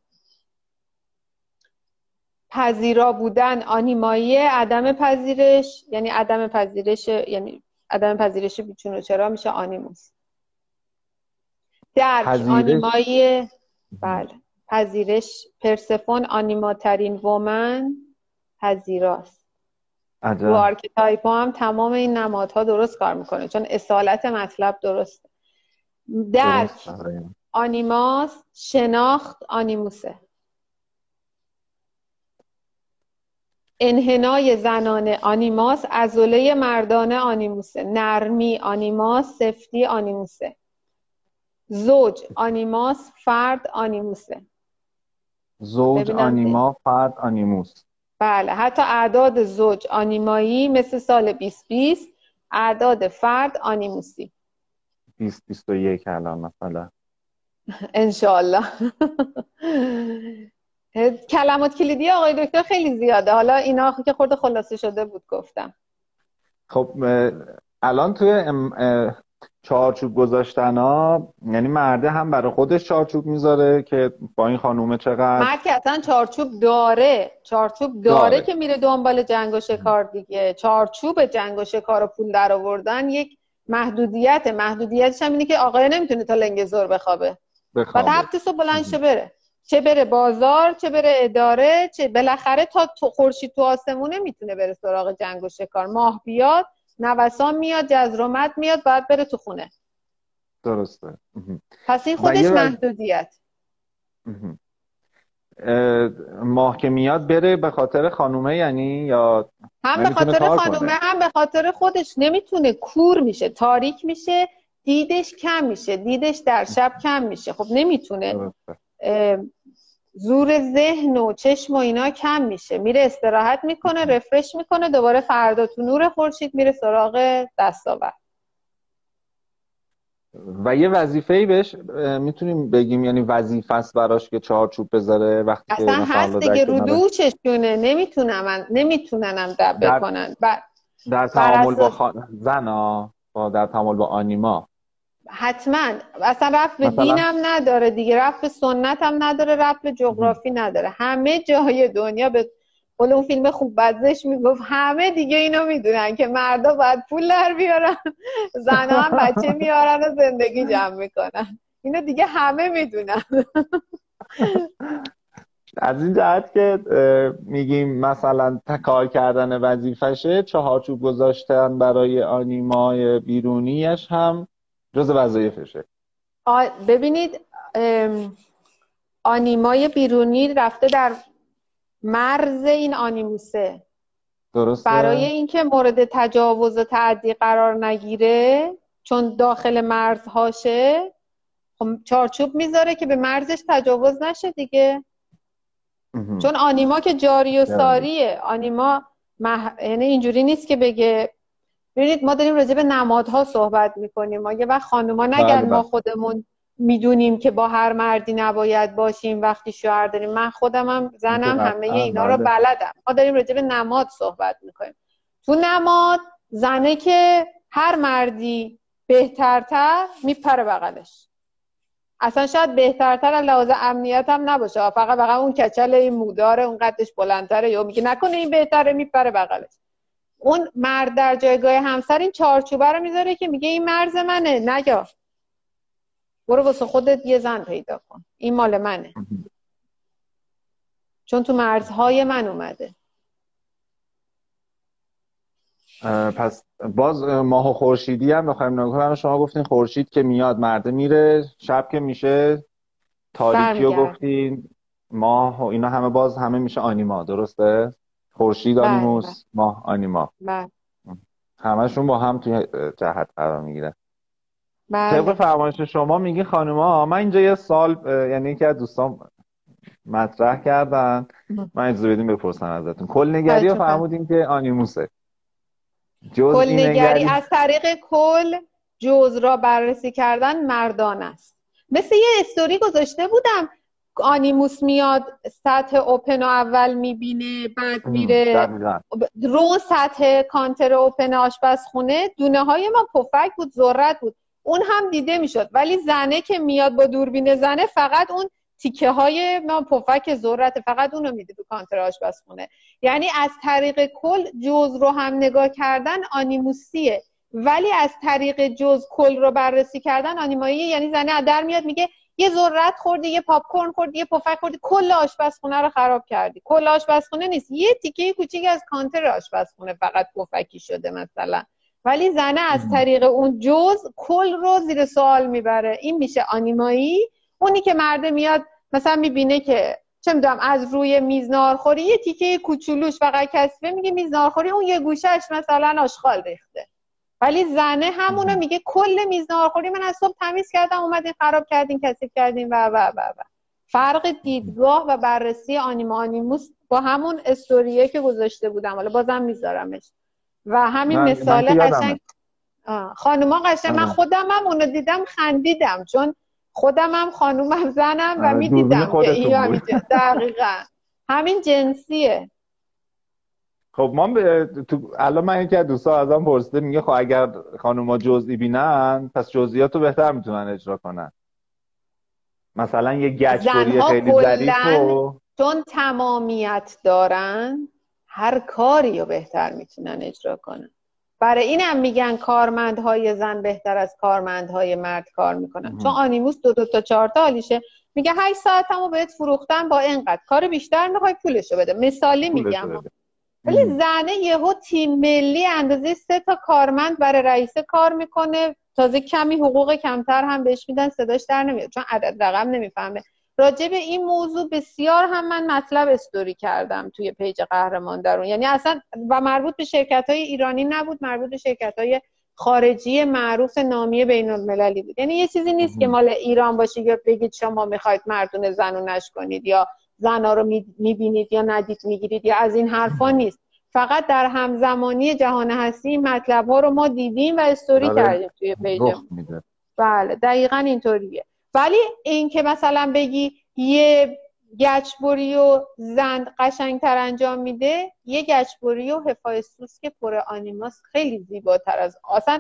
پذیرا بودن آنیمایی عدم پذیرش یعنی عدم پذیرش یعنی عدم پذیرش بیچون و چرا میشه آنیموس. درک پذیرش. آنیمایی بله. پذیرش پرسفون آنیماترین woman پذیراست. عجب. archetype هم تمام این نمادها درست کار می‌کنه چون اصالت مطلب درسته. درک درست. آره. آنیماس شناخت آنیموسه. انحنای زنان آنیماس عضله مردانه آنیموسه. نرمی آنیماس سفتی آنیموسه. زوج آنیماس فرد آنیموسه. زوج آنیما فرد آنیموس. بله حتی اعداد زوج آنیمایی مثل سال 2020 اعداد فرد آنیموسی. 2021 الان مثلا. انشالله کلمات کلیدی آقای دکتر خیلی زیاده. حالا اینا که خورده خلاصه شده بود گفتم. خب الان توی چارچوب گذاشتن ها یعنی مرده هم برای خودش چارچوب می‌ذاره که با این خانومه چقدر مرد که اصلا چارچوب داره چارچوب داره, داره. که میره دنبال جنگ و شکار دیگه. چارچوب جنگ و شکار و پول در آوردن یک محدودیت. محدودیتش هم اینه که آقای نمی‌تونه تا لنگ زور بخوابه. بعد هفته صبح بلند بره. چه بره بازار چه بره اداره چه بالاخره تا خورشید تو آسمونه می‌تونه بره سراغ جنگ و شکار. ماه بیاد نوسان میاد جزرومت میاد باید بره تو خونه. درسته. پس این خودش محدودیت. ماه که میاد بره به خاطر خانومه یعنی یا هم به خاطر خانومه هم به خاطر خودش نمی‌تونه. کور میشه تاریک میشه دیدش کم میشه دیدش در شب کم میشه. خب نمی‌تونه. زور ذهن و چشم و اینا کم میشه. میره استراحت می‌کنه رفرش می‌کنه دوباره فردا تو نور خورشید میره سراغ دستاورد. و یه وظیفه ای بهش می‌تونیم بگیم یعنی وظیفه است براش که چهارچوب بذاره وقتی اصلا هست دیگه رو دوچشونه. نمی‌تونم نمیتوننم دب بکنن. در, در تعامل با خان... زنا با در تعامل با آنیما. حتما. اصلا رفت به دینم نداره دیگه. رفت به سنت هم نداره رفت به جغرافی نداره. همه جای دنیا به قول اون فیلم خوب بدزش می‌گفت. همه دیگه اینو می‌دونن که مردا باید پول در بیارن. زنها هم بچه میارن و زندگی جمع می‌کنن. اینو دیگه همه می‌دونن. از این جهت که میگیم مثلا کار کردن وظیفشه چهارچوب گذاشتن برای آنیمای بیرونیش هم جز وظایفشه ببینید آنیمای بیرونی رفته در مرز این آنیموسه. درسته؟ برای اینکه مورد تجاوز و تعدی قرار نگیره چون داخل مرزهاشه خب چارچوب می‌ذاره که به مرزش تجاوز نشه دیگه. چون آنیما که جاری و ساریه. آنیما مح... یعنی اینجوری نیست که بگه ببینید ما داریم راجع به نمادها صحبت می‌کنیم. ما یه وقت خانوما نگن بله، ما بله. خودمون می‌دونیم که با هر مردی نباید باشیم وقتی شوهر داریم. من خودم هم زنم همه اینا رو بله. بلدم. ما داریم راجع به نماد صحبت می‌کنیم. تو نماد زنه که هر مردی بهترتر میپره بغلش. اصلا شاید بهترتر از لحاظ امنیت هم نباشه. فقط فقط اون کچل این موداره اون قدش بلندتره. یا میگه نکنه این بهتره میپره بغلش. اون مرد در جایگاه همسر این چارچوبه رو می‌ذاره که میگه این مرز منه. نگاه. برو واسه خودت یه زن پیدا کن. این مال منه. چون تو مرزهای من اومده. پس باز ماه و خورشیدی هم بخوایم نگاه شما گفتین خورشید که میاد مرده میره شب که میشه تاریکی رو گفتین ماه و اینا همه باز همه میشه آنیما. درسته؟ خورشید بله، آنیموس بله. ماه آنیما. بله. همشون با هم توی جهت قرار می‌گیره. طبق فرمایش شما میگی خانوما من اینجا یه سال یعنی یکی از دوستان مطرح کردن. من اجازه بدیم بپرسن ازتون. کل نگری رو فرمودیم که آنیموسه. کل نگری از طریق کل جز را بررسی کردن مردان است. مثل یه استوری گذاشته بودم آنیموس میاد سطح اوپن اول می‌بینه بعد میره رو سطح کانتر اوپن آشپزخونه. دونه های ما پفک بود ذرت بود. اون هم دیده می‌شد. ولی زنه که میاد با دوربین زنه فقط اون تیکه های ما پفک ذرت فقط اونو میده تو کانتر آشپزخونه. یعنی از طریق کل جز رو هم نگاه کردن آنیموسیه. ولی از طریق جز کل رو بررسی کردن آنیمایی یعنی زنه در میاد میگه یه ذرت خوردی یه پاپ کورن خوردی یه پفک خوردی کل آشپزخونه رو خراب کردی. کل آشپزخونه نیست. یه تیکه کوچیک از کانتر آشپزخونه فقط پفکی شده مثلا. ولی زنه از طریق اون جز کل رو زیر سوال می‌بره. این میشه آنیمایی. اونی که مرده میاد مثلا می‌بینه که چه می‌دونم از روی میز نارخوری یه تیکه کوچولوش فقط کسبه میگه میز نارخوری. اون یه گوشهش مثلا آشغال ریخته. ولی زنه همونو میگه کل میز نارخوری من از صبح تمیز کردم اومدین خراب کردین کسی کردین و و و و. فرق دیدگاه و بررسی آنیما آنیموس با همون استوریه که گذاشته بودم. حالا بازم میذارمش. و همین مثال قشنگ خانوما قشنگ من آره. خودم هم اونو دیدم خندیدم چون خودم هم خانومم زنم و آره، می‌دیدم که این دقیقا. همین جنسیه. خب ما به تو الان من یکی از دوستا ازم پرسیده میگه خب اگر خانوما جزئی بینن پس جزئیات رو بهتر می‌تونن اجرا کنن. مثلا یه گچبری خیلی ظریف چون تمامیت دارن هر کاری رو بهتر می‌تونن اجرا کنن. برای اینم میگن کارمندهای زن بهتر از کارمندهای مرد کار می‌کنن. چون آنیموس دو دو تا چهار تا حالیشه میگه 8 ساعت همو بهت فروختن با اینقدر. کار بیشتر می‌خوای پولشو بده. مثالی میگم. ولی زنه یهو تیم ملی اندازه سه تا کارمند برای رئیسه کار می‌کنه. تازه کمی حقوق کمتر هم بهش میدن صداش در نمیاد چون عدد رقم نمی‌فهمه. راجع به این موضوع بسیار هم من مطلب استوری کردم توی پیج قهرمان درون. یعنی اصلا و مربوط به شرکت های ایرانی نبود مربوط به شرکت های خارجی معروف نامی بین المللی بود. یعنی یه چیزی نیست که مال ایران باشه یا بگید شما می‌خواید مردون زنونش کنید یا زنا رو می‌بینید یا ندید می‌گیرید یا از این حرفا نیست. فقط در همزمانی جهان هستی مطلب ها رو ما دیدیم و استوری بله. کردیم توی page. بله دقیقا اینطوریه. ولی این که مثلا بگی یه گچبری رو زن قشنگتر انجام میده یه گچبری رو هفایستوس که پر آنیماس خیلی زیباتر از اصلا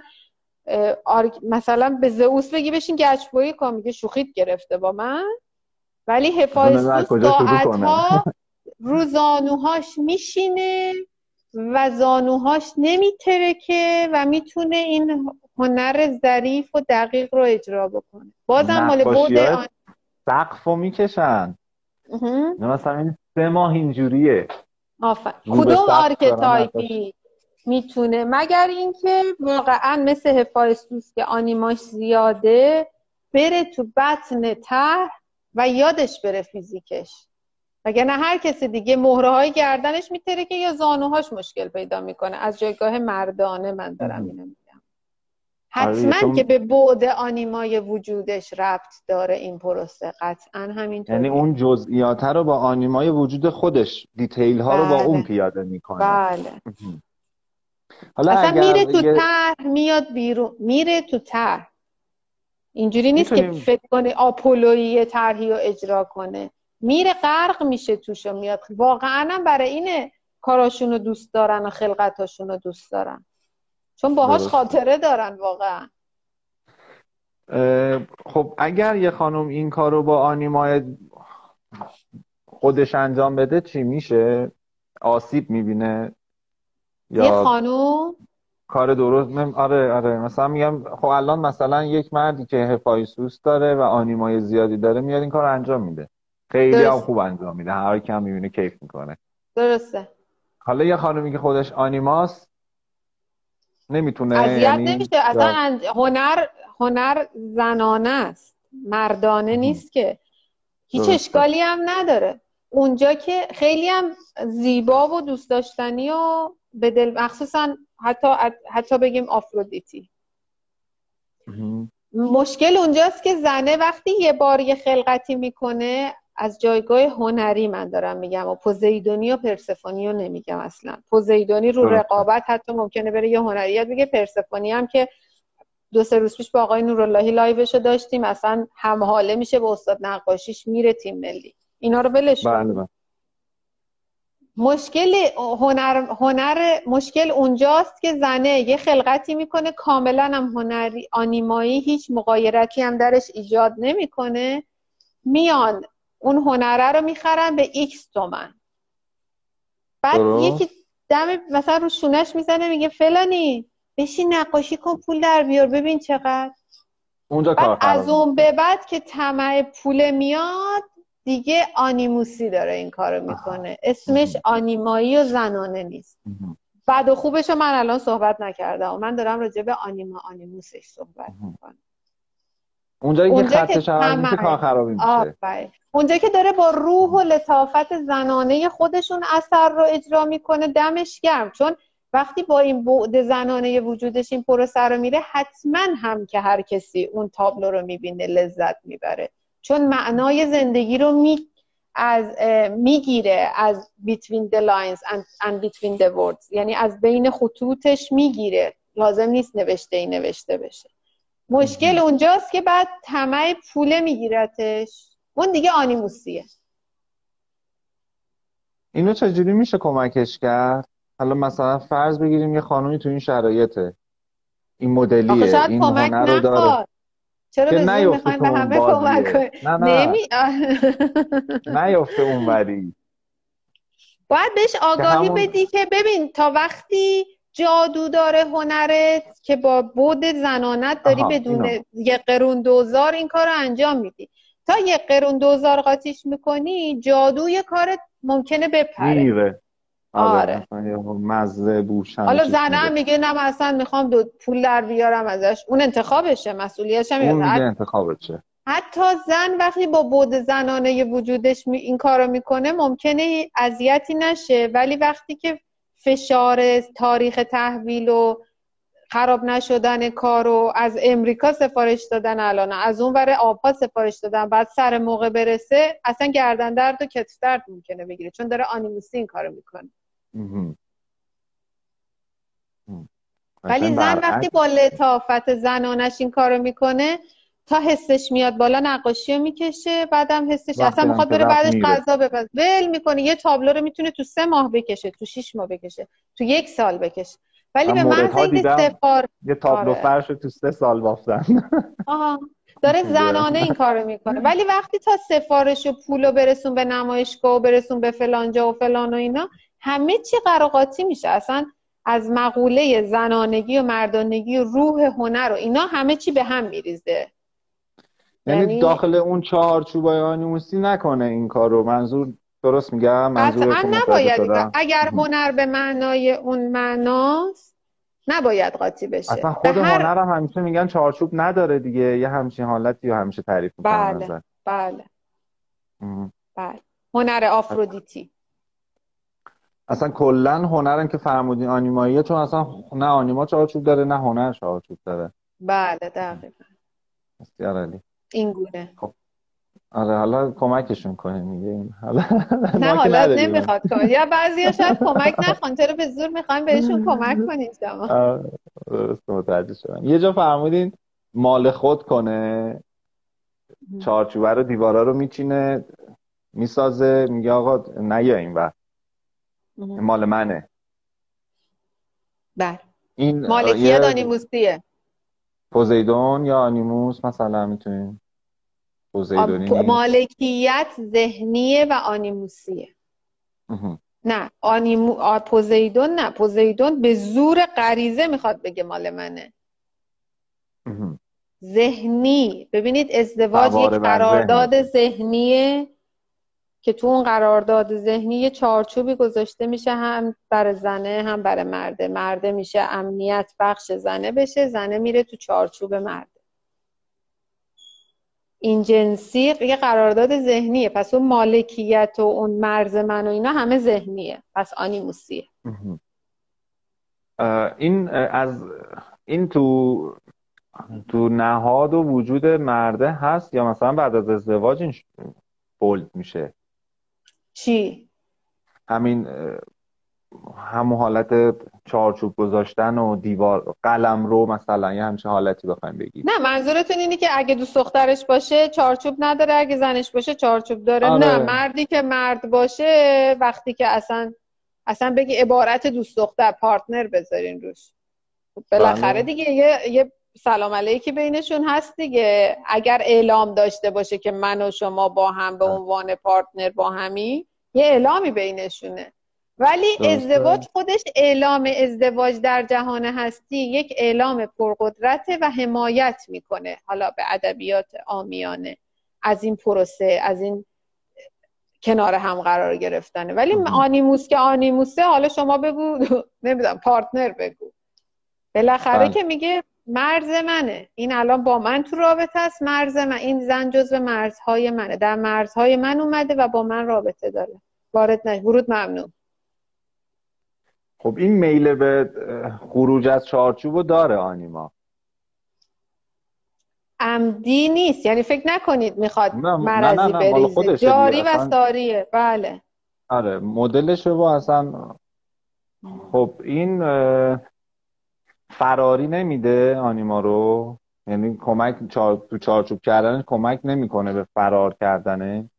مثلا به زئوس بگی بشین گچبری کن میگه شوخیت گرفته با من. ولی هفایستوس ساعتها رو زانوهاش میشینه و زانوهاش نمیترکه و می‌تونه این هنر ظریف و دقیق رو اجرا بکنه. بازم مال بود سقف رو می‌کشن. مثلا این سه ماه اینجوریه. آفر. کدوم archetype ی می‌تونه؟ مگر اینکه واقعا مثل هفایستوس که آنیماش زیاده بره تو بطن ته و یادش بره فیزیکش. نه هر کسی دیگه مهره های گردنش میتره که یا زانوهاش مشکل پیدا می‌کنه. از جایگاه مردانه من دارم اینو میگم. حتما آره، که به بعد آنیمای وجودش ربط داره این پروسه. قطعا همینطور یعنی اون جزئیات رو با آنیمای وجود خودش دیتیل ها رو با اون بله. پیاده می‌کنه. بله. حالا اصلا میره تو یه... میاد بیرون. میره تو ته اینجوری نیست که فکر کنه آپولویی طرحی رو اجرا کنه. میره غرق میشه توش و میاد. واقعا برای اینه کاراشون رو دوست دارن و خلقتاشون رو دوست دارن. چون باهاش خاطره دارن واقعا. خب اگر یه خانم این کار رو با آنیمای خودش انجام بده چی میشه؟ آسیب می‌بینه؟ یا یه خانم کار درست آره آره. مثلا میگم خب الان مثلا یک مردی که هفایسوس داره و آنیمای زیادی داره میاد این کار انجام میده. خیلی هم خوب انجام میده. هر کم می‌بینه کیف می‌کنه. درسته. حالا یه خانومی که خودش آنیماست نمی‌تونه اذیت یعنی نمیشه. اصلا هنر هنر زنانه است. مردانه نیست که. هیچ اشکالی هم نداره. اونجا که خیلی هم زیبا و دوست داشتنی و به دل مخصوصا حتی حتی بگیم آفرودیتی. مشکل اونجاست که زنه وقتی یه بار یه خلقتی می‌کنه از جایگاه هنری من دارم میگم و پوزیدونی و پرسفونی رو نمیگم اصلا. پوزیدونی رو رقابت حتی ممکنه بره یه هنریت بگه پرسفونی هم که دو سه روز پیش با آقای نوراللهی live ش داشتیم اصلا هم حاله میشه به استاد نقاشیش میره تیم ملی. اینا رو بلش بله، بله. مشکل هنر هنر مشکل اونجاست که زنه یه خلقتی می‌کنه. کاملا هم هنری آنیمایی هیچ مغایرتی هم درش ایجاد نمی‌کنه. میان اون هنره رو می‌خرن به ایکس تومن بعد یکی دم مثلا رو شونش می‌زنه میگه فلانی بشین نقاشی کن پول در بیار ببین چقدر. اونجا کار از اون به بعد که طمع پول میاد دیگه آنیموسی داره این کارو می‌کنه. اسمش آنیمایی و زنانه نیست. بعد و خوبش من الان صحبت نکردم. من دارم راجع به آنیما آنیموسش صحبت می‌کنم. اونجا که میشه طمع. کار خرابی میشه. اونجا که داره با روح و لطافت زنانه خودشون اثر رو اجرا می‌کنه دمش گرم. چون وقتی با این بعد زنانه وجودش این پروسه رو میره حتما هم که هر کسی اون تابلو رو می‌بینه لذت می‌بره. چون معنای زندگی رو می از می‌گیره از between the lines and, and between the words. یعنی از بین خطوطش می‌گیره. لازم نیست نوشته ای نوشته بشه. مشکل اونجاست که بعد طمع پوله میگیرتش. اون دیگه آنیموسیه. اینو چجوری میشه کمکش کرد؟ حالا مثلا فرض بگیریم یه خانومی تو این شرایطه. این مدلیه. این کمک هنر رو داره. نخواد. چرا که به زور می‌خوایم به همه کمک. کنیم؟ نمی نیفته اونوری باید بهش آگاهی همون- بدی که ببین تا وقتی جادو داره هنرت که با بود زنانت داری بدون اینو. یک قرون دوزار این کار رو انجام میدی. تا یک قرون دوزار قاطیش می‌کنی جادوی کارت ممکنه بپره. میره. آره. آره یه مزه بوش همه حالا زنم. میگه نه من اصلا می‌خوام دو پول در بیارم ازش اون انتخابشه مسئولیتش هم اون میگه انتخابشه حتی زن وقتی با بود زنانه وجودش می- این کارو می‌کنه ممکنه اذیتی نشه ولی وقتی که فشار تاریخ تحویل و خراب نشدن کارو از امریکا سفارش دادن الان از اون ور آبها سفارش دادن بعد سر موقع برسه اصلا گردن درد و کتف درد ممکنه بگیره چون داره آنیموسی این کارو می‌کنه. ولی زن. وقتی با لطافت زنانش این کارو می‌کنه تا حسش میاد بالا نقاشی رو می‌کشه بعدم حسش اصلا می‌خواد بره بعدش. غذا بپز ول می‌کنه یه تابلو رو می‌تونه تو سه ماه بکشه تو شیش ماه بکشه تو یک سال بکشه ولی به محض دیدم. سفار یه تابلو آره. فرش تو سه سال بافتن آها. داره. زنانه این کارو می‌کنه ولی وقتی تا سفارش و پول برسون به نمایشگاه و برسون به فلانجا و فلان و اینا همه چی قراقاتی میشه. اصلا از مقوله زنانگی و مردانگی و روح هنر و اینا همه چی به هم میریزه. یعنی یعنی- داخل اون چهارچوبای آنیموسی نکنه این کارو منظور درست میگم؟ منظور قطعا نباید اگر هنر به معنای اون معناست نباید قاطی بشه. اصلا خود هر- هنر هم همیشه میگن چارچوب نداره دیگه. یه همچین حالتی رو همیشه تعریف می‌کنن بله. بله. ام. بله. هنر آفرودیتی. اصلا کلا هنرم که فرمودین آنیماییه چون اصلا نه آنیما چارچوب داره نه هنر چارچوب داره. بله دقیقا. بسیار عالی. این گونه. آره حالا کمکشون کنیم میگه این حالا نه حالا. نمی‌خواد کنه یا بعضی شاید کمک نخوان. چرا به زور می‌خوایم بهشون کمک کنید شما؟ درست متوجه شدم. یه جا فرمودین مال خود کنه چارچوبه رو دیوارا رو میچینه می‌سازه. میگه آقا نیا این وقت مال منه. بله. این مالکیت یه آنیموسیه؟ پوزیدون یا آنیموس مثلا می‌تونیم پوزیدونی مالکیت ذهنیه و آنیموسیه. نه آنیمو آ، پوزیدون نه. پوزیدون به زور غریزه می‌خواد بگه مال منه. ذهنی. ببینید ازدواج یک قرارداد ذهنیه. که تو اون قرارداد ذهنی یه چارچوبی گذاشته میشه هم برای زنه هم برای مرده. مرده میشه امنیت بخش زنه بشه زنه میره تو چارچوب مرده. این جنسی یه قرارداد ذهنیه. پس اون مالکیت و اون مرز من و اینا همه ذهنیه. پس آنیموسیه. این از این تو تو نهاد و وجود مرده هست یا مثلا بعد از ازدواج این بولد میشه؟ چی؟ همین همون حالت چارچوب گذاشتن و دیوار قلم رو مثلا یه همچین حالتی بخوایم بگیم نه منظورتون اینه که اگه دوست دخترش باشه چارچوب نداره اگه زنش باشه چارچوب داره آره. نه مردی که مرد باشه وقتی که اصلا اصلا بگی عبارت دوست دختر پارتنر بذارین روش خب بالاخره بله. دیگه یه یه سلام علیکی بینشون هست دیگه اگر اعلام داشته باشه که من و شما با هم به بله. عنوان پارتنر با همی یه اعلامی بینشونه ولی. ازدواج خودش اعلام ازدواج در جهان هستی یک اعلام پرقدرته و حمایت می‌کنه حالا به ادبیات آمیانه از این پروسه از این کنار هم قرار گرفتنه ولی. آنیموس که آنیموسه حالا شما بگو نمی‌دونم پارتنر بگو بالاخره بله. که میگه مرز منه. این الان با من تو رابطه است. مرز من این زن جزو مرزهای منه. در مرزهای من اومده و با من رابطه داره. وارد نه ورود ممنوع خب این میل به خروج از چارچوب داره آنیما. عمدی نیست. یعنی فکر نکنید می‌خواد مرضی بریزه. جاری و ساریه. بله. آره مدلش رو اصلا خب این فراری نمیده آنیما رو. یعنی کمک تو چارچوب کردن کمک نمی‌کنه به فرار کردنه.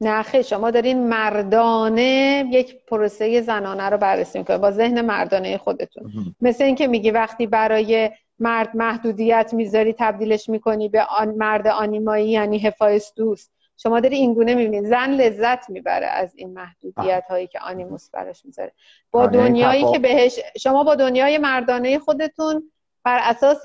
نه خیلی شما دارین مردانه یک پروسه زنانه رو بررسی می‌کنه با ذهن مردانه خودتون. مثل اینکه میگی وقتی برای مرد محدودیت می‌ذاری تبدیلش می‌کنی به آن مرد آنیمایی یعنی حفایس دوست. شما داری اینگونه می‌بینید زن لذت می‌بره از این محدودیت هایی که آنیموس براش می‌ذاره. با یعنی دنیایی که بهش شما با دنیای مردانه خودتون بر اساس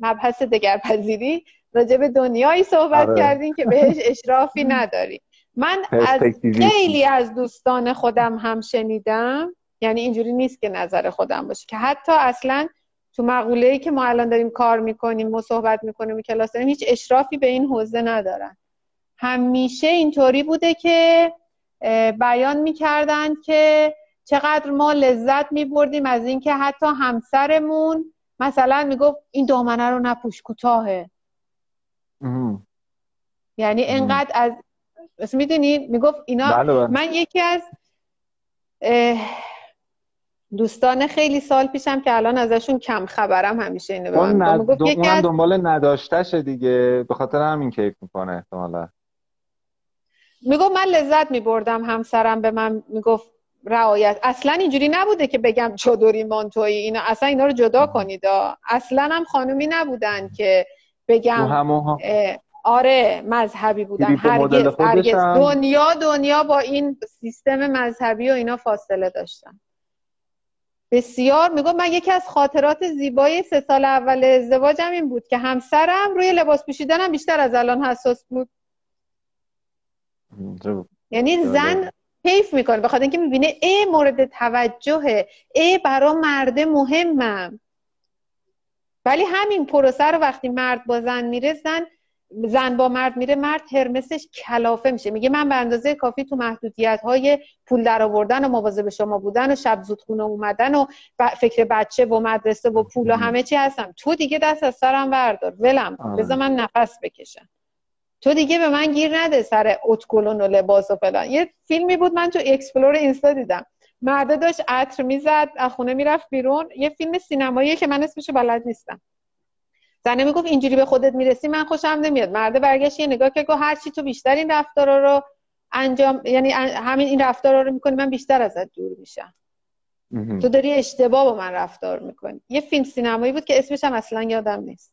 مبحث دگرپذیری راجع به دنیایی صحبت آره. کردین که بهش اشرافی نداری. من از خیلی از دوستان خودم هم شنیدم. یعنی اینجوری نیست که نظر خودم باشه که حتی اصلا تو مقوله ای که ما الان داریم کار می‌کنیم و صحبت می‌کنیم و کلاس داریم هیچ اشرافی به این حوزه ندارن. همیشه اینطوری بوده که بیان می‌کردن که چقدر ما لذت میبردیم از اینکه حتی همسرمون مثلا می‌گفت این دامنه رو نپوش کوتاهه. یعنی انقدر از می‌دونی؟ می‌گفت اینا بله بله. من یکی از دوستان خیلی سال پیشم که الان ازشون کم خبرم همیشه اینه به من می‌گفت. یکی از... دنبال نداشتشه دیگه. به خاطر همین کیف می‌کنه احتمالا. می‌گفت من لذت میبردم همسرم به من می‌گفت رعایت. اصلا اینجوری نبوده که بگم چادری مانتوی اینا اصلا اینا رو جدا کنید. اصلا هم خانومی نبودن که بگم آره مذهبی بودن. هرگز, هرگز. دنیا دنیا با این سیستم مذهبی و اینا فاصله داشتن. بسیار. میگم من یکی از خاطرات زیبای سه سال اول ازدواجم این بود که همسرم روی لباس پوشیدنم بیشتر از الان حساس بود. یعنی زن کیف می‌کنه بخاطر اینکه می‌بینه ای مورد توجهه ای برا مرده مهمم. ولی همین پروسه رو وقتی مرد با زن میره زن زن با مرد میره مرد ترمسش کلافه میشه. میگه من به اندازه کافی تو محدودیت های پول در آوردن و مواظب شما بودن و شب زود خونه اومدن و فکر بچه و مدرسه و پول و همه چی هستم. تو دیگه دست از سرم بردار ولم آره. بذار من نفس بکشم. تو دیگه به من گیر نده سر ادکلن و لباس و فلان. یه فیلمی بود من تو explore اینستا دیدم. مرده داشت عطر می‌زد از خونه می‌رفت بیرون. یه فیلم سینمایی که من اسمشو بلد نیستم. زنه می‌گفت اینجوری به خودت می‌رسی من خوشم نمیاد. مرده برگشت یه نگاه که گفت هر چی تو بیشتر این رفتارا رو انجام یعنی همین این رفتارا رو می‌کنی من بیشتر ازت دور میشم. تو داری اشتباه با من رفتار می‌کنی. یه فیلم سینمایی بود که اسمش هم اصلا یادم نیست.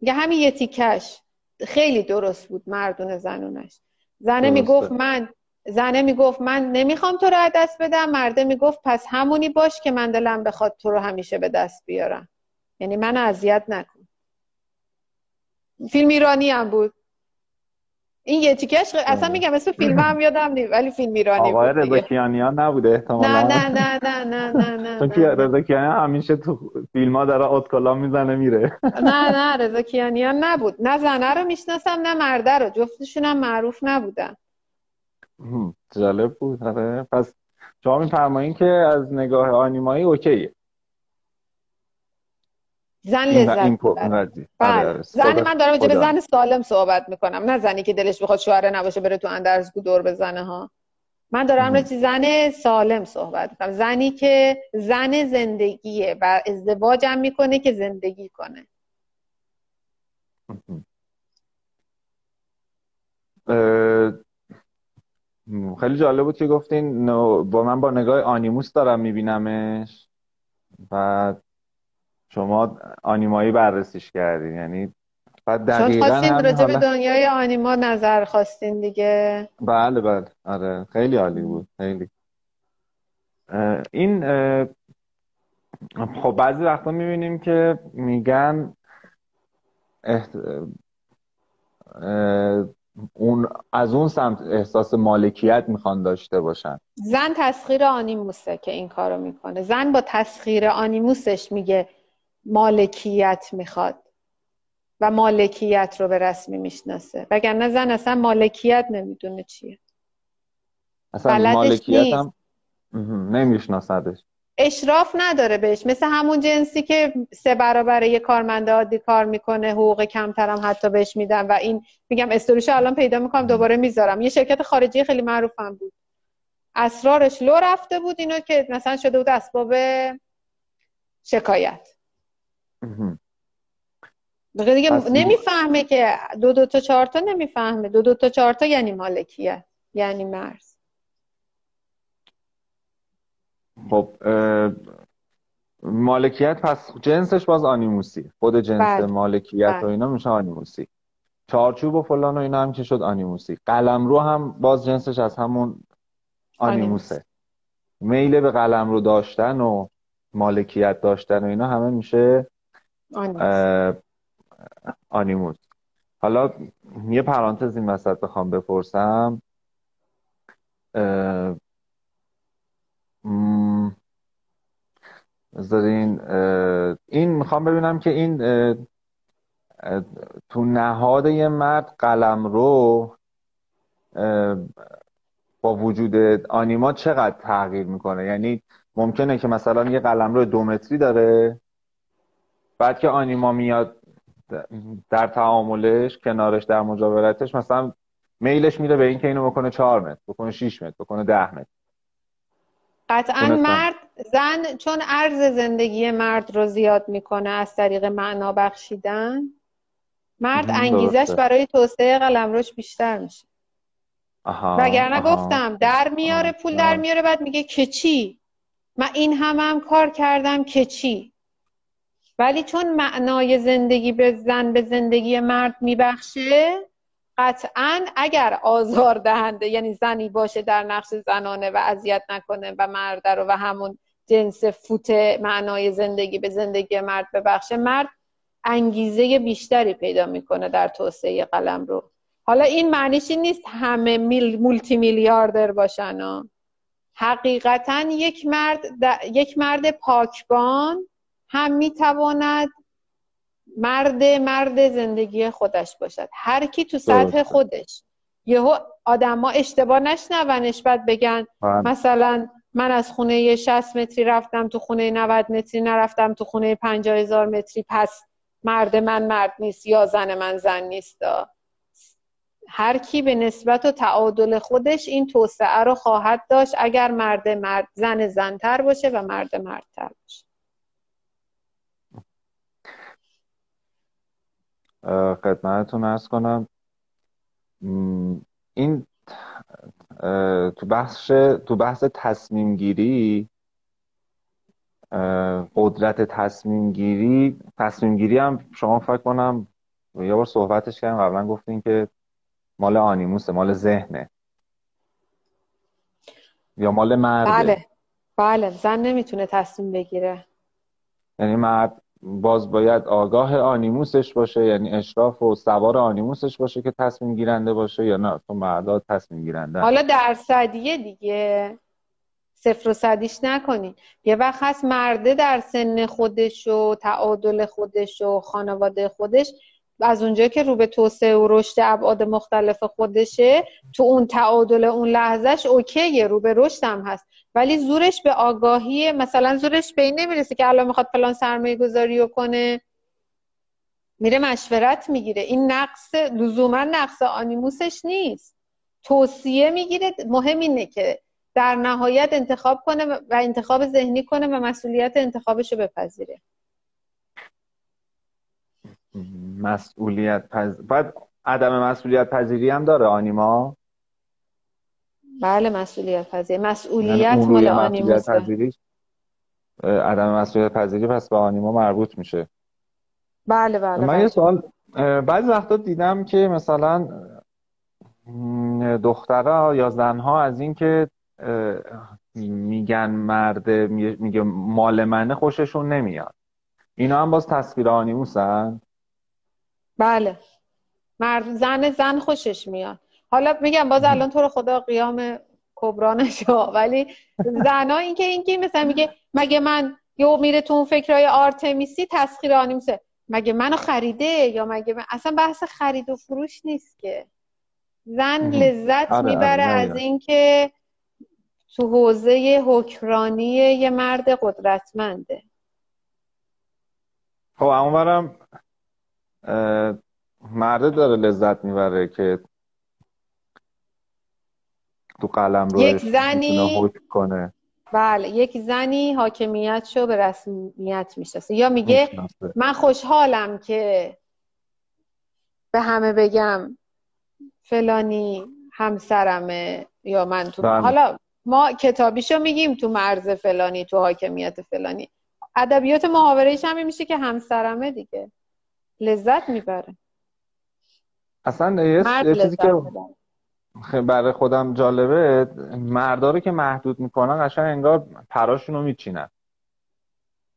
یه همین یه تیکش. خیلی درست بود مردون زنونش. زنه می‌گفت من زنه می‌گفت من نمی‌خوام تو رو دست بدم. مرده می‌گفت پس همونی باش که من دلم بخواد تو رو همیشه به دست بیارم. یعنی من اذیت نکن. فیلم ایرانی هم بود. این یه تیکش اصلا میگم اسم فیلم هم یادم نیست ولی فیلم ایرانی آقای رضا کیانیان نبوده احتمالا. نه نه نه نه نه نه نه چون که رضا کیانیان همیشه تو فیلم ها داره اتکلا می‌زنه میره. نه نه رضا کیانیان نبود. نه زنه رو می‌شناسم نه مرده رو. جفتشون هم معروف نبودن. جالب بود. آره. پس شما میفرمایین که از نگاه آنیمایی اوکیه. زن لذت بله. زن من دارم به زن سالم صحبت می‌کنم. نه زنی که دلش بخواد شوهره نباشه بره تو اندرزگو دور بزنه ها. من دارم راجع زن سالم صحبت می‌کنم. زنی که زن زندگیه و ازدواجم می‌کنه که زندگی کنه. خیلی جالب بود که گفتین با من با نگاه آنیموس دارم میبینمش. و شما آنیمایی بررسیش کردین یعنی بعد دقیقا خواستین راجع به دنیای آنیما نظر خواستین دیگه. بله بله. آره. خیلی عالی بود. خیلی. این خب بعضی وقتا می‌بینیم که میگن اون از اون سمت احساس مالکیت می‌خوان داشته باشن. زن تسخیر آنیموسه که این کارو می‌کنه. زن با تسخیر آنیموسش میگه مالکیت می‌خواد و مالکیت رو به رسمی می‌شناسه. وگرنه زن اصلا مالکیت نمی‌دونه چیه. اصلا مالکیت هم نمیشناسدش. اشراف نداره بهش. مثل همون جنسی که سه برابر یه کارمنده عادی کار می‌کنه حقوق کمترم حتی بهش میدن و این میگم استوریشو الان پیدا می‌کنم دوباره می‌ذارم. یه شرکت خارجی خیلی معروفم بود. اسرارش لو رفته بود اینو که مثلا شده بود اسباب شکایت. دیگه نمی‌فهمه که دو دو تا چهار تا نمی‌فهمه. دو دو تا چهار تا یعنی مالکیه. یعنی مرز. خب مالکیت پس جنسش باز آنیموسی خود جنس بله. مالکیت بله. و اینا میشه آنیموسی. چارچوب و فلان و اینا هم که شد آنیموسی. قلم رو هم باز جنسش از همون آنیموسه. میل به قلم رو داشتن و مالکیت داشتن و اینا همه میشه آنیموس. حالا یه پرانتز این وسط بخوام بپرسم. بذارین این می‌خوام ببینم که این تو نهاد یه مرد قلم رو با وجود آنیما چقدر تغییر می‌کنه؟ یعنی ممکنه که مثلا یه قلم رو دو متری داره؟ بعد که آنیما میاد در تعاملش کنارش در مجاورتش مثلا میلش میره به این که اینو بکنه چهار متر بکنه 6 متر بکنه ده متر. قطعا مرد زن چون عرض زندگی مرد رو زیاد می‌کنه از طریق معنا بخشیدن مرد انگیزش برای توسعه قلمروش بیشتر میشه. وگرنه گفتم در میاره پول در میاره بعد میگه که چی؟ من این همه هم کار کردم که چی؟ ولی چون معنای زندگی به زن به زندگی مرد میبخشه قطعا اگر آزار دهنده یعنی زنی باشه در نقش زنانه و اذیت نکنه و مرد رو و همون جنس فوت معنای زندگی به زندگی مرد ببخشه مرد انگیزه بیشتری پیدا می‌کنه در توسعه قلم رو حالا این معنیش نیست همه میل مولتی میلیاردر باشن ها. حقیقتا یک مرد یک مرد پاکبان هم می‌تواند مرد مرد زندگی خودش باشد. هر کی تو سطح خودش. یهو آدما اشتباه نشنونش بعد بگن بله. مثلا من از خونه 60 متری رفتم تو خونه 90 متری نرفتم تو خونه 50 هزار متری. پس مرد من مرد نیست یا زن من زن نیست. هر کی به نسبت و تعادل خودش این توسعه رو خواهد داشت اگر مرد مرد زن زنتر باشه و مرد مردتر باشه. خدمتتون ارز کنم. این تو بحث تو بحث تصمیم گیری قدرت تصمیم گیری تصمیم گیری هم شما فکر کنم یه بار صحبتش کردم قبلا گفتین که مال آنیموسه مال ذهنه. یا مال مرده. بله. بله. زن نمی‌تونه تصمیم بگیره. یعنی مرد باز باید آگاه آنیموسش باشه یعنی اشراف و سوار آنیموسش باشه که تصمیم گیرنده باشه یا نه. تو مردا تصمیم گیرنده حالا درصدیه دیگه. صفر و صدیش نکنین. یه وقت هست مرده در سن خودش و تعادل خودش و خانواده خودش. از اونجا که رو به توسعه و رشد ابعاد مختلف خودشه تو اون تعادل اون لحظهش اوکیه رو به رشد هم هست. ولی زورش به آگاهی مثلا زورش به این نمی‌رسه که الان می‌خواد فلان سرمایه گذاری کنه. میره مشورت می‌گیره. این نقص لزوما نقص آنیموسش نیست. توصیه می‌گیره. مهم اینه که در نهایت انتخاب کنه و انتخاب ذهنی کنه و مسئولیت انتخابش رو بپذیره. مسئولیت پذ... بعد عدم مسئولیت پذیری هم داره آنیما؟ بله مسئولیت پذیری. مسئولیت یعنی مال آنیما عدم مسئولیت پذیری پس به آنیما مربوط میشه. بله بله من یه سوال بعضی وقتا دیدم که مثلا دخترها یا زنها از اینکه میگن مرد میگه مال منه خوششون نمیاد. اینا هم باز تصویر آنیموسن؟ بله. مرد زن زن خوشش میاد. حالا میگم باز الان تو رو خدا قیام کبرا نشو ولی زنا این که این که مثلا میگه مگه من یا میره تو اون فکرهای آرتمیسی تسخیر آنیموسه. مگه منو خریده یا مگه من... اصلا بحث خرید و فروش نیست که. زن لذت آره، می‌بره آره، از آره. اینکه تو حوزه حکمرانی یه مرد قدرتمنده. خب اونورم مرده داره لذت می‌بره که تو قلم رو یک زنی- کنه. بله یک زنی حاکمیت شو به رسمیت می‌شناسه. یا میگه. من خوشحالم که به همه بگم فلانی همسرمه یا من تو بله. حالا ما کتابیشو میگیم تو مرز فلانی تو حاکمیت فلانی. ادبیات محاورهش هم میشه که همسرمه دیگه. لذت می‌بره. اصلا یه چیزی که برای خودم جالبه. مردا رو که محدود می‌کنن قشنگ انگار پراشون رو میچینن.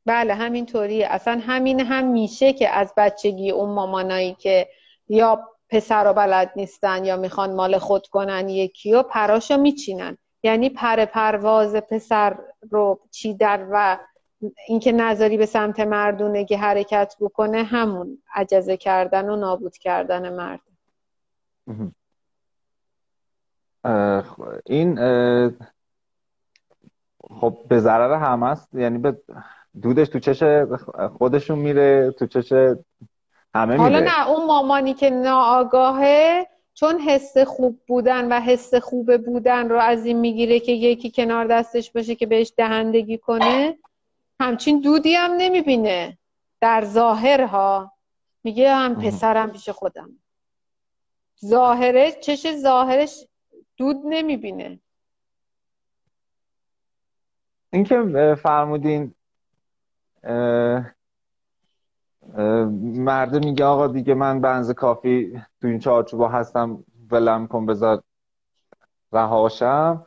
بله همینطوریه اصلا همین هم میشه که از بچگی اون مامانایی که یا پسر رو بلد نیستن یا می‌خوان مال خود کنن یکی و پراشو میچینن. یعنی پر پرواز پسر رو چیدن و اینکه نظری به سمت مردونگی حرکت بکنه همون عجزه کردن و نابود کردن مرد. این خب به ضرر همه است. یعنی به دودش تو چش خودشون میره تو چش همه حالا میره. نه اون مامانی که ناآگاهه چون حس خوب بودن و حس خوب بودن رو از این می‌گیره که یکی کنار دستش باشه که بهش دهندگی کنه همچین دودی هم نمی‌بینه. در ظاهر ها میگه هم. پسرم پیش خودم. ظاهره چش ظاهرش دود نمی‌بینه. این که اه، فرمودین اه، اه، مرده میگه آقا دیگه من بنز کافی تو این چارچوبا هستم ولم کن بذار رهاشم.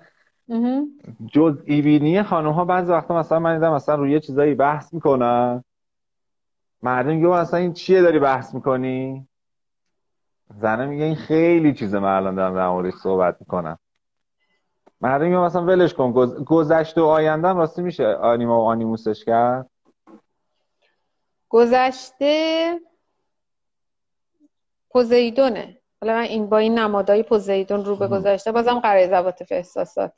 جز ایبینی خانم ها بعضی وقتا مثلا من دیدم مثلا روی چیزایی بحث می‌کنن. مرده میگه مثلا این چیه داری بحث می‌کنی؟ زنه میگه این خیلی چیزه من الان دارم در موردش صحبت می‌کنم. مرده میگه مثلا ولش کن گذ- گذشته و آینده هم راستی میشه؟ آنیما و آنیموسش کرد؟ گذشته پوزیدونه. حالا من این با این نمادهای پوزیدون رو به. گذشته بازم قرار ضوابط احساسات.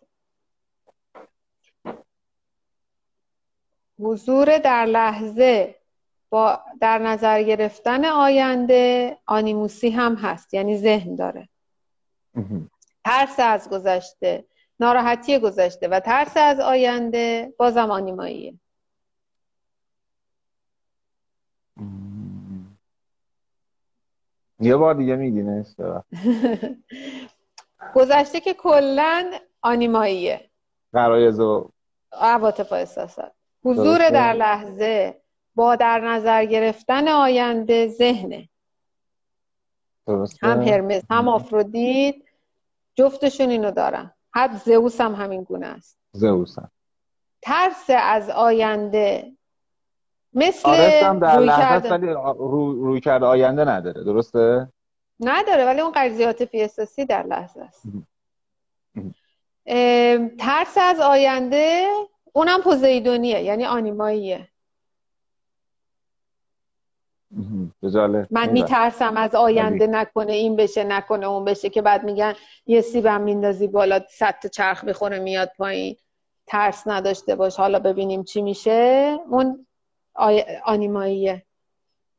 حضور در لحظه. با در نظر گرفتن آینده آنیموسی هم هست یعنی ذهن داره. ترس از گذشته ناراحتی گذشته و ترس از آینده بازم آنیماییه. یه بار دیگه میگینش گذشته که کلا آنیماییه. قرایز و عواطف و احساسات. حضور. در لحظه با در نظر گرفتن آینده ذهنه. درسته؟ هم هرمس هم آفرودیت جفتشون اینو دارن. حد زئوس هم همین گونه است. زئوسن ترس از آینده مثل آرس هم در روی کرده. ولی رو روی کرده آینده نداره درسته؟ نداره ولی اون عاطفی احساسی در لحظه است. ترس از آینده اونم پوزیدونیه یعنی آنیماییه. من میترسم از آینده نکنه این بشه نکنه اون بشه که بعد میگن یه سیبم میندازی بالا صد تا چرخ بخوره میاد پایین. ترس نداشته باش. حالا ببینیم چی میشه. اون آی... آنیماییه.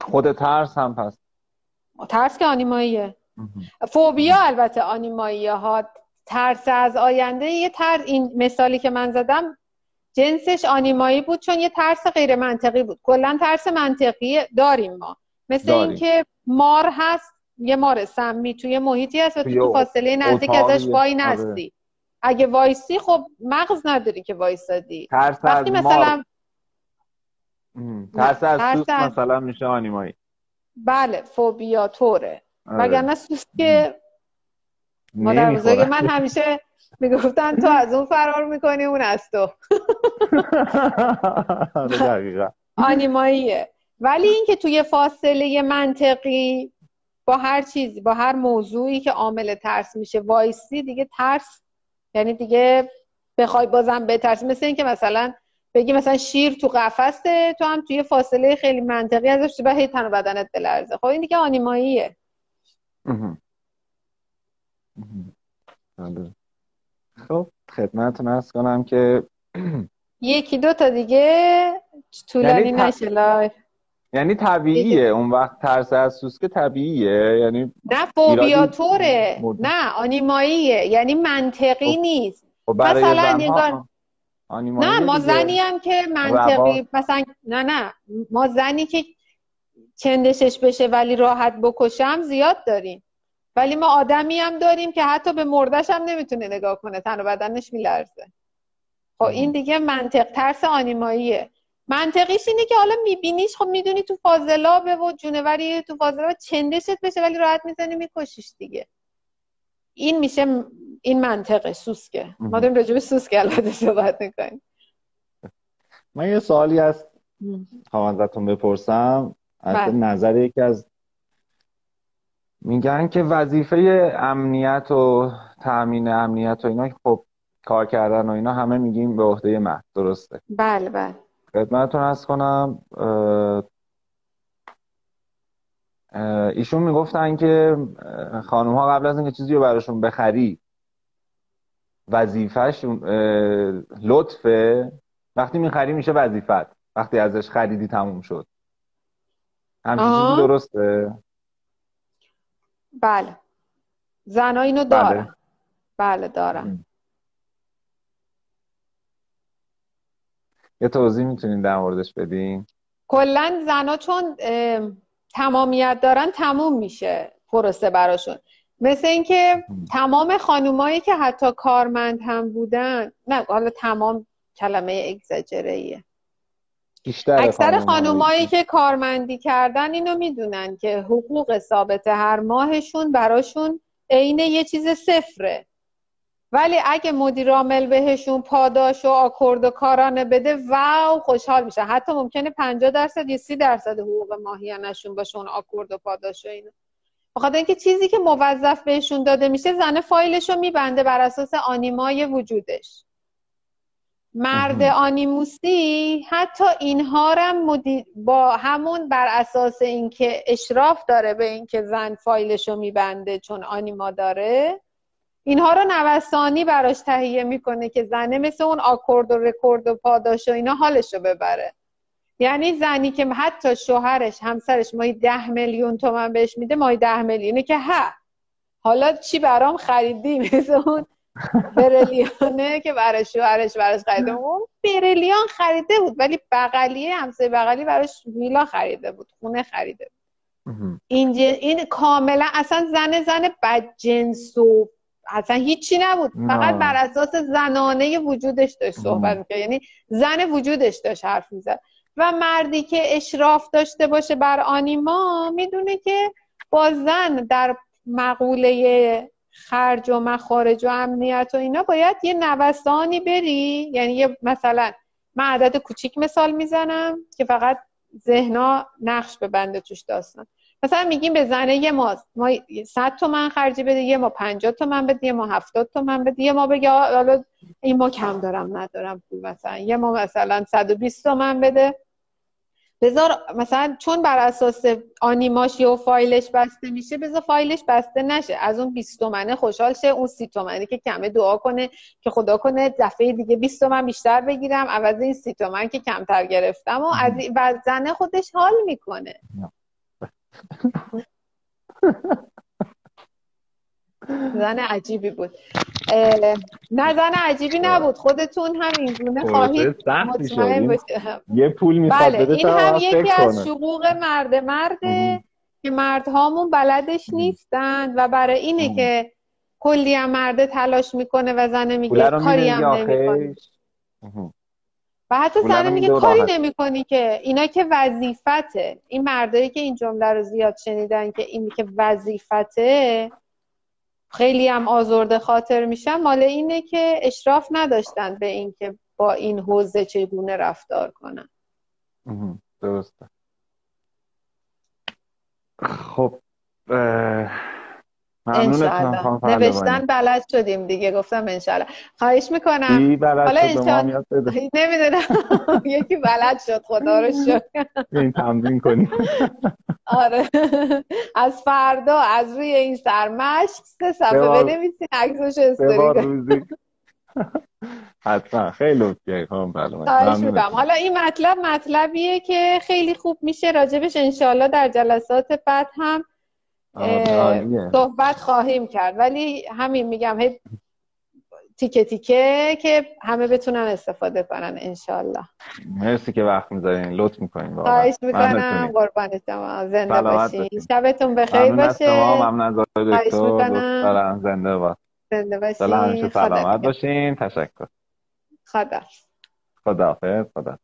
خود ترس هم پس. ترس که آنیماییه. فوبیا البته آنیماییه ها. ترس از آینده یه ترس این مثالی که من زدم جنسش آنیمایی بود چون یه ترس غیر منطقی بود کلا ترس منطقی داریم ما مثل. اینکه مار هست یه مار سمی توی محیطی هست و تو, تو فاصله نزدیک. ازش وای آره. نستی اگه وایسی خب مغز نداری که وایسادی ترس وقتی از مثلا مار. ترس از ترس سوسک از- مثلا میشه آنیمایی بله فوبیا طوره آره. وگرنه سوسک که مادر بزرگ. من همیشه می‌گفتن تو از اون فرار می‌کنی اون از تو. آره، آنیماییه. ولی اینکه توی فاصله منطقی با هر چیزی با هر موضوعی که عامل ترس میشه وایسی دیگه ترس یعنی دیگه بخوای بازم بترسی. مثل اینکه مثلا بگی مثلا شیر تو قفسه تو هم توی فاصله خیلی منطقی ازش و هی تن و بدنت بلرزه. خب این دیگه آنیماییه. بله. خب خدمتتون عرض کنم که یکی دو تا دیگه طولانی یعنی نشه live. یعنی طبیعیه. اون وقت ترس از سوسکه طبیعیه. یعنی نه فوبیا ایرادی- طوره مد- نه آنیماییه. یعنی منطقی خب، نیست. خب برای مثلا نگار- نه ما. زنی هم که منطقی روا. مثلا نه نه. ما زنی که چندشش بشه ولی راحت بکشم زیاد داریم. ولی ما آدمی هم داریم که حتی به مردش هم نمی‌تونه نگاه کنه تن و بدنش میلرزه. خب این دیگه منطق ترس آنیماییه. منطقیش اینه که حالا میبینیش خب می‌دونی تو فاضلابه و جونوری تو فاضلاب چندشت بشه ولی راحت می‌زنی میکشیش دیگه. این میشه این منطقه سوسکه. ما. داریم راجع به سوسکه البته صحبت می‌کنیم. من یه سوالی هست خواهم ازتون بپرسم. از بله. نظر یکی از میگن که وظیفه امنیت و تأمین امنیت و اینا خب کار کردن و اینا همه میگیم به عهده مرد درسته؟ بله بله. خدمتتون ارز کنم اه، اه، ایشون می‌گفتن که خانم ها قبل از اینکه چیزی رو براشون بخری وظیفهشون اه، لطفه. وقتی می‌خری میشه وظیفت. وقتی ازش خریدی تموم شد. همچین. چیزی درسته؟ بله. زنها اینو بله. دارن. بله دارن. یه توضیح می‌تونین در موردش بدین؟ کلا زنها چون تمامیت دارن تموم میشه پروسه براشون. مثل اینکه تمام خانومایی که حتی کارمند هم بودن نه حالا تمام کلمه اگزاجره ایه بیشتر اکثر خانومایی که کارمندی کردن اینو می‌دونن که حقوق ثابت هر ماهشون براشون عین یه چیز صفره. ولی اگه مدیر عامل بهشون پاداش و آکورد و کارانه بده واو خوشحال میشن. حتی ممکنه 50 درصد یا 30 درصد حقوق ماهیانشون باشه اون آکورد و پاداش و اینا. بخاطر اینکه چیزی که موظف بهشون داده میشه زنه فایلش رو میبنده بر اساس آنیمای وجودش. مرد. آنیموسی حتی اینها هم با همون بر اساس اینکه اشراف داره به اینکه زن فایلش رو میبنده چون آنیما داره اینها رو نوسانی براش تهیه می‌کنه که زنه مثل اون آکورد و رکورد و پاداش و اینا حالش رو ببره. یعنی زنی که حتی شوهرش همسرش ماهی ده میلیون تومن بهش میده ماهی ده میلیونه که ها. حالا چی برام خریدی؟ مثل اون برلیانه که برای شوهرش براش خریده اون برلیان خریده بود ولی بغلیه همسایه بغلی براش ویلا خریده بود خونه خریده بود. این, این کاملا اصلا زن زن بدجنس و اصلا هیچی نبود. فقط بر اساس زنانه وجودش داشت صحبت. می‌کرد یعنی زن وجودش داشت حرف می‌زد و مردی که اشراف داشته باشه بر آنیما می‌دونه که با زن در مقوله خرج و مخارج و امنیت و اینا باید یه نوسانی بری. یعنی یه مثلا من عدد کوچیک مثال می‌زنم که فقط ذهنا نقش ببنده توش داستان. مثلا میگیم به زنه یه ما ما 100 تومن خرجی بده یه ما 50 تومن بده یه ما 70 تومن بده یه ما بگه حالا این ما کم دارم ندارم پول مثلا یه ما مثلا 120 تومن بده. بذار مثلا چون بر اساس آنیماش و فایلش بسته میشه بذار فایلش بسته نشه. از اون 20 تومنه خوشحال شه اون 30 تومنی که کمه دعا کنه که خدا کنه دفعه دیگه 20 تومن بیشتر بگیرم. عوض این 30 تومن که کمتر گرفتم و از زنه خودش حال می‌کنه. زن عجیبی بود نه زن عجیبی نبود خودتون هم این گونه خواهید مطمئن یه پول می‌خواد بله این هم یکی از. شقوق مرد مرده. که مردهامون بلدش. نیستن و برای اینه. که کلی هم مرده تلاش می‌کنه و زنه میگه کاری هم نمی‌کنه. و حتی زنه میگه کاری. نمی‌کنی که اینا که وظیفته این مردایی که این جمله رو زیاد شنیدن که اینی که وظیفته خیلی هم آزرده خاطر میشن مال اینه که اشراف نداشتن به اینکه با این حوزه چگونه رفتار کنن. درسته. خب انشالله نوشتن بلد شدیم دیگه گفتم انشالله خواهش می‌کنم. حالا شد؟ بده. نمی‌دونم. یکی بلد شد خدا رو شکر. این تمرین کنیم. آره. از فردا از روی این سرمشق سه صفحه بنویسین عکسش استوری حتما. خیلی خواهش ممنونم. می‌کنم. حالا این مطلب مطلبیه که خیلی خوب میشه. راجبش انشالله در جلسات بعد هم. صحبت خواهیم کرد. ولی همین میگم هی تیکه تیکه که همه بتونن استفاده کنن انشالله. مرسی که وقت می‌ذارین. لطف می‌کنین خواهش می‌کنم. قربان شما. زنده باشین. باشین. شبتون بخیر باشه. ممنون از دکتر. زنده باد زنده باشین. خدا سلامت. باشین. تشکر. خدا خداحافظ. خدا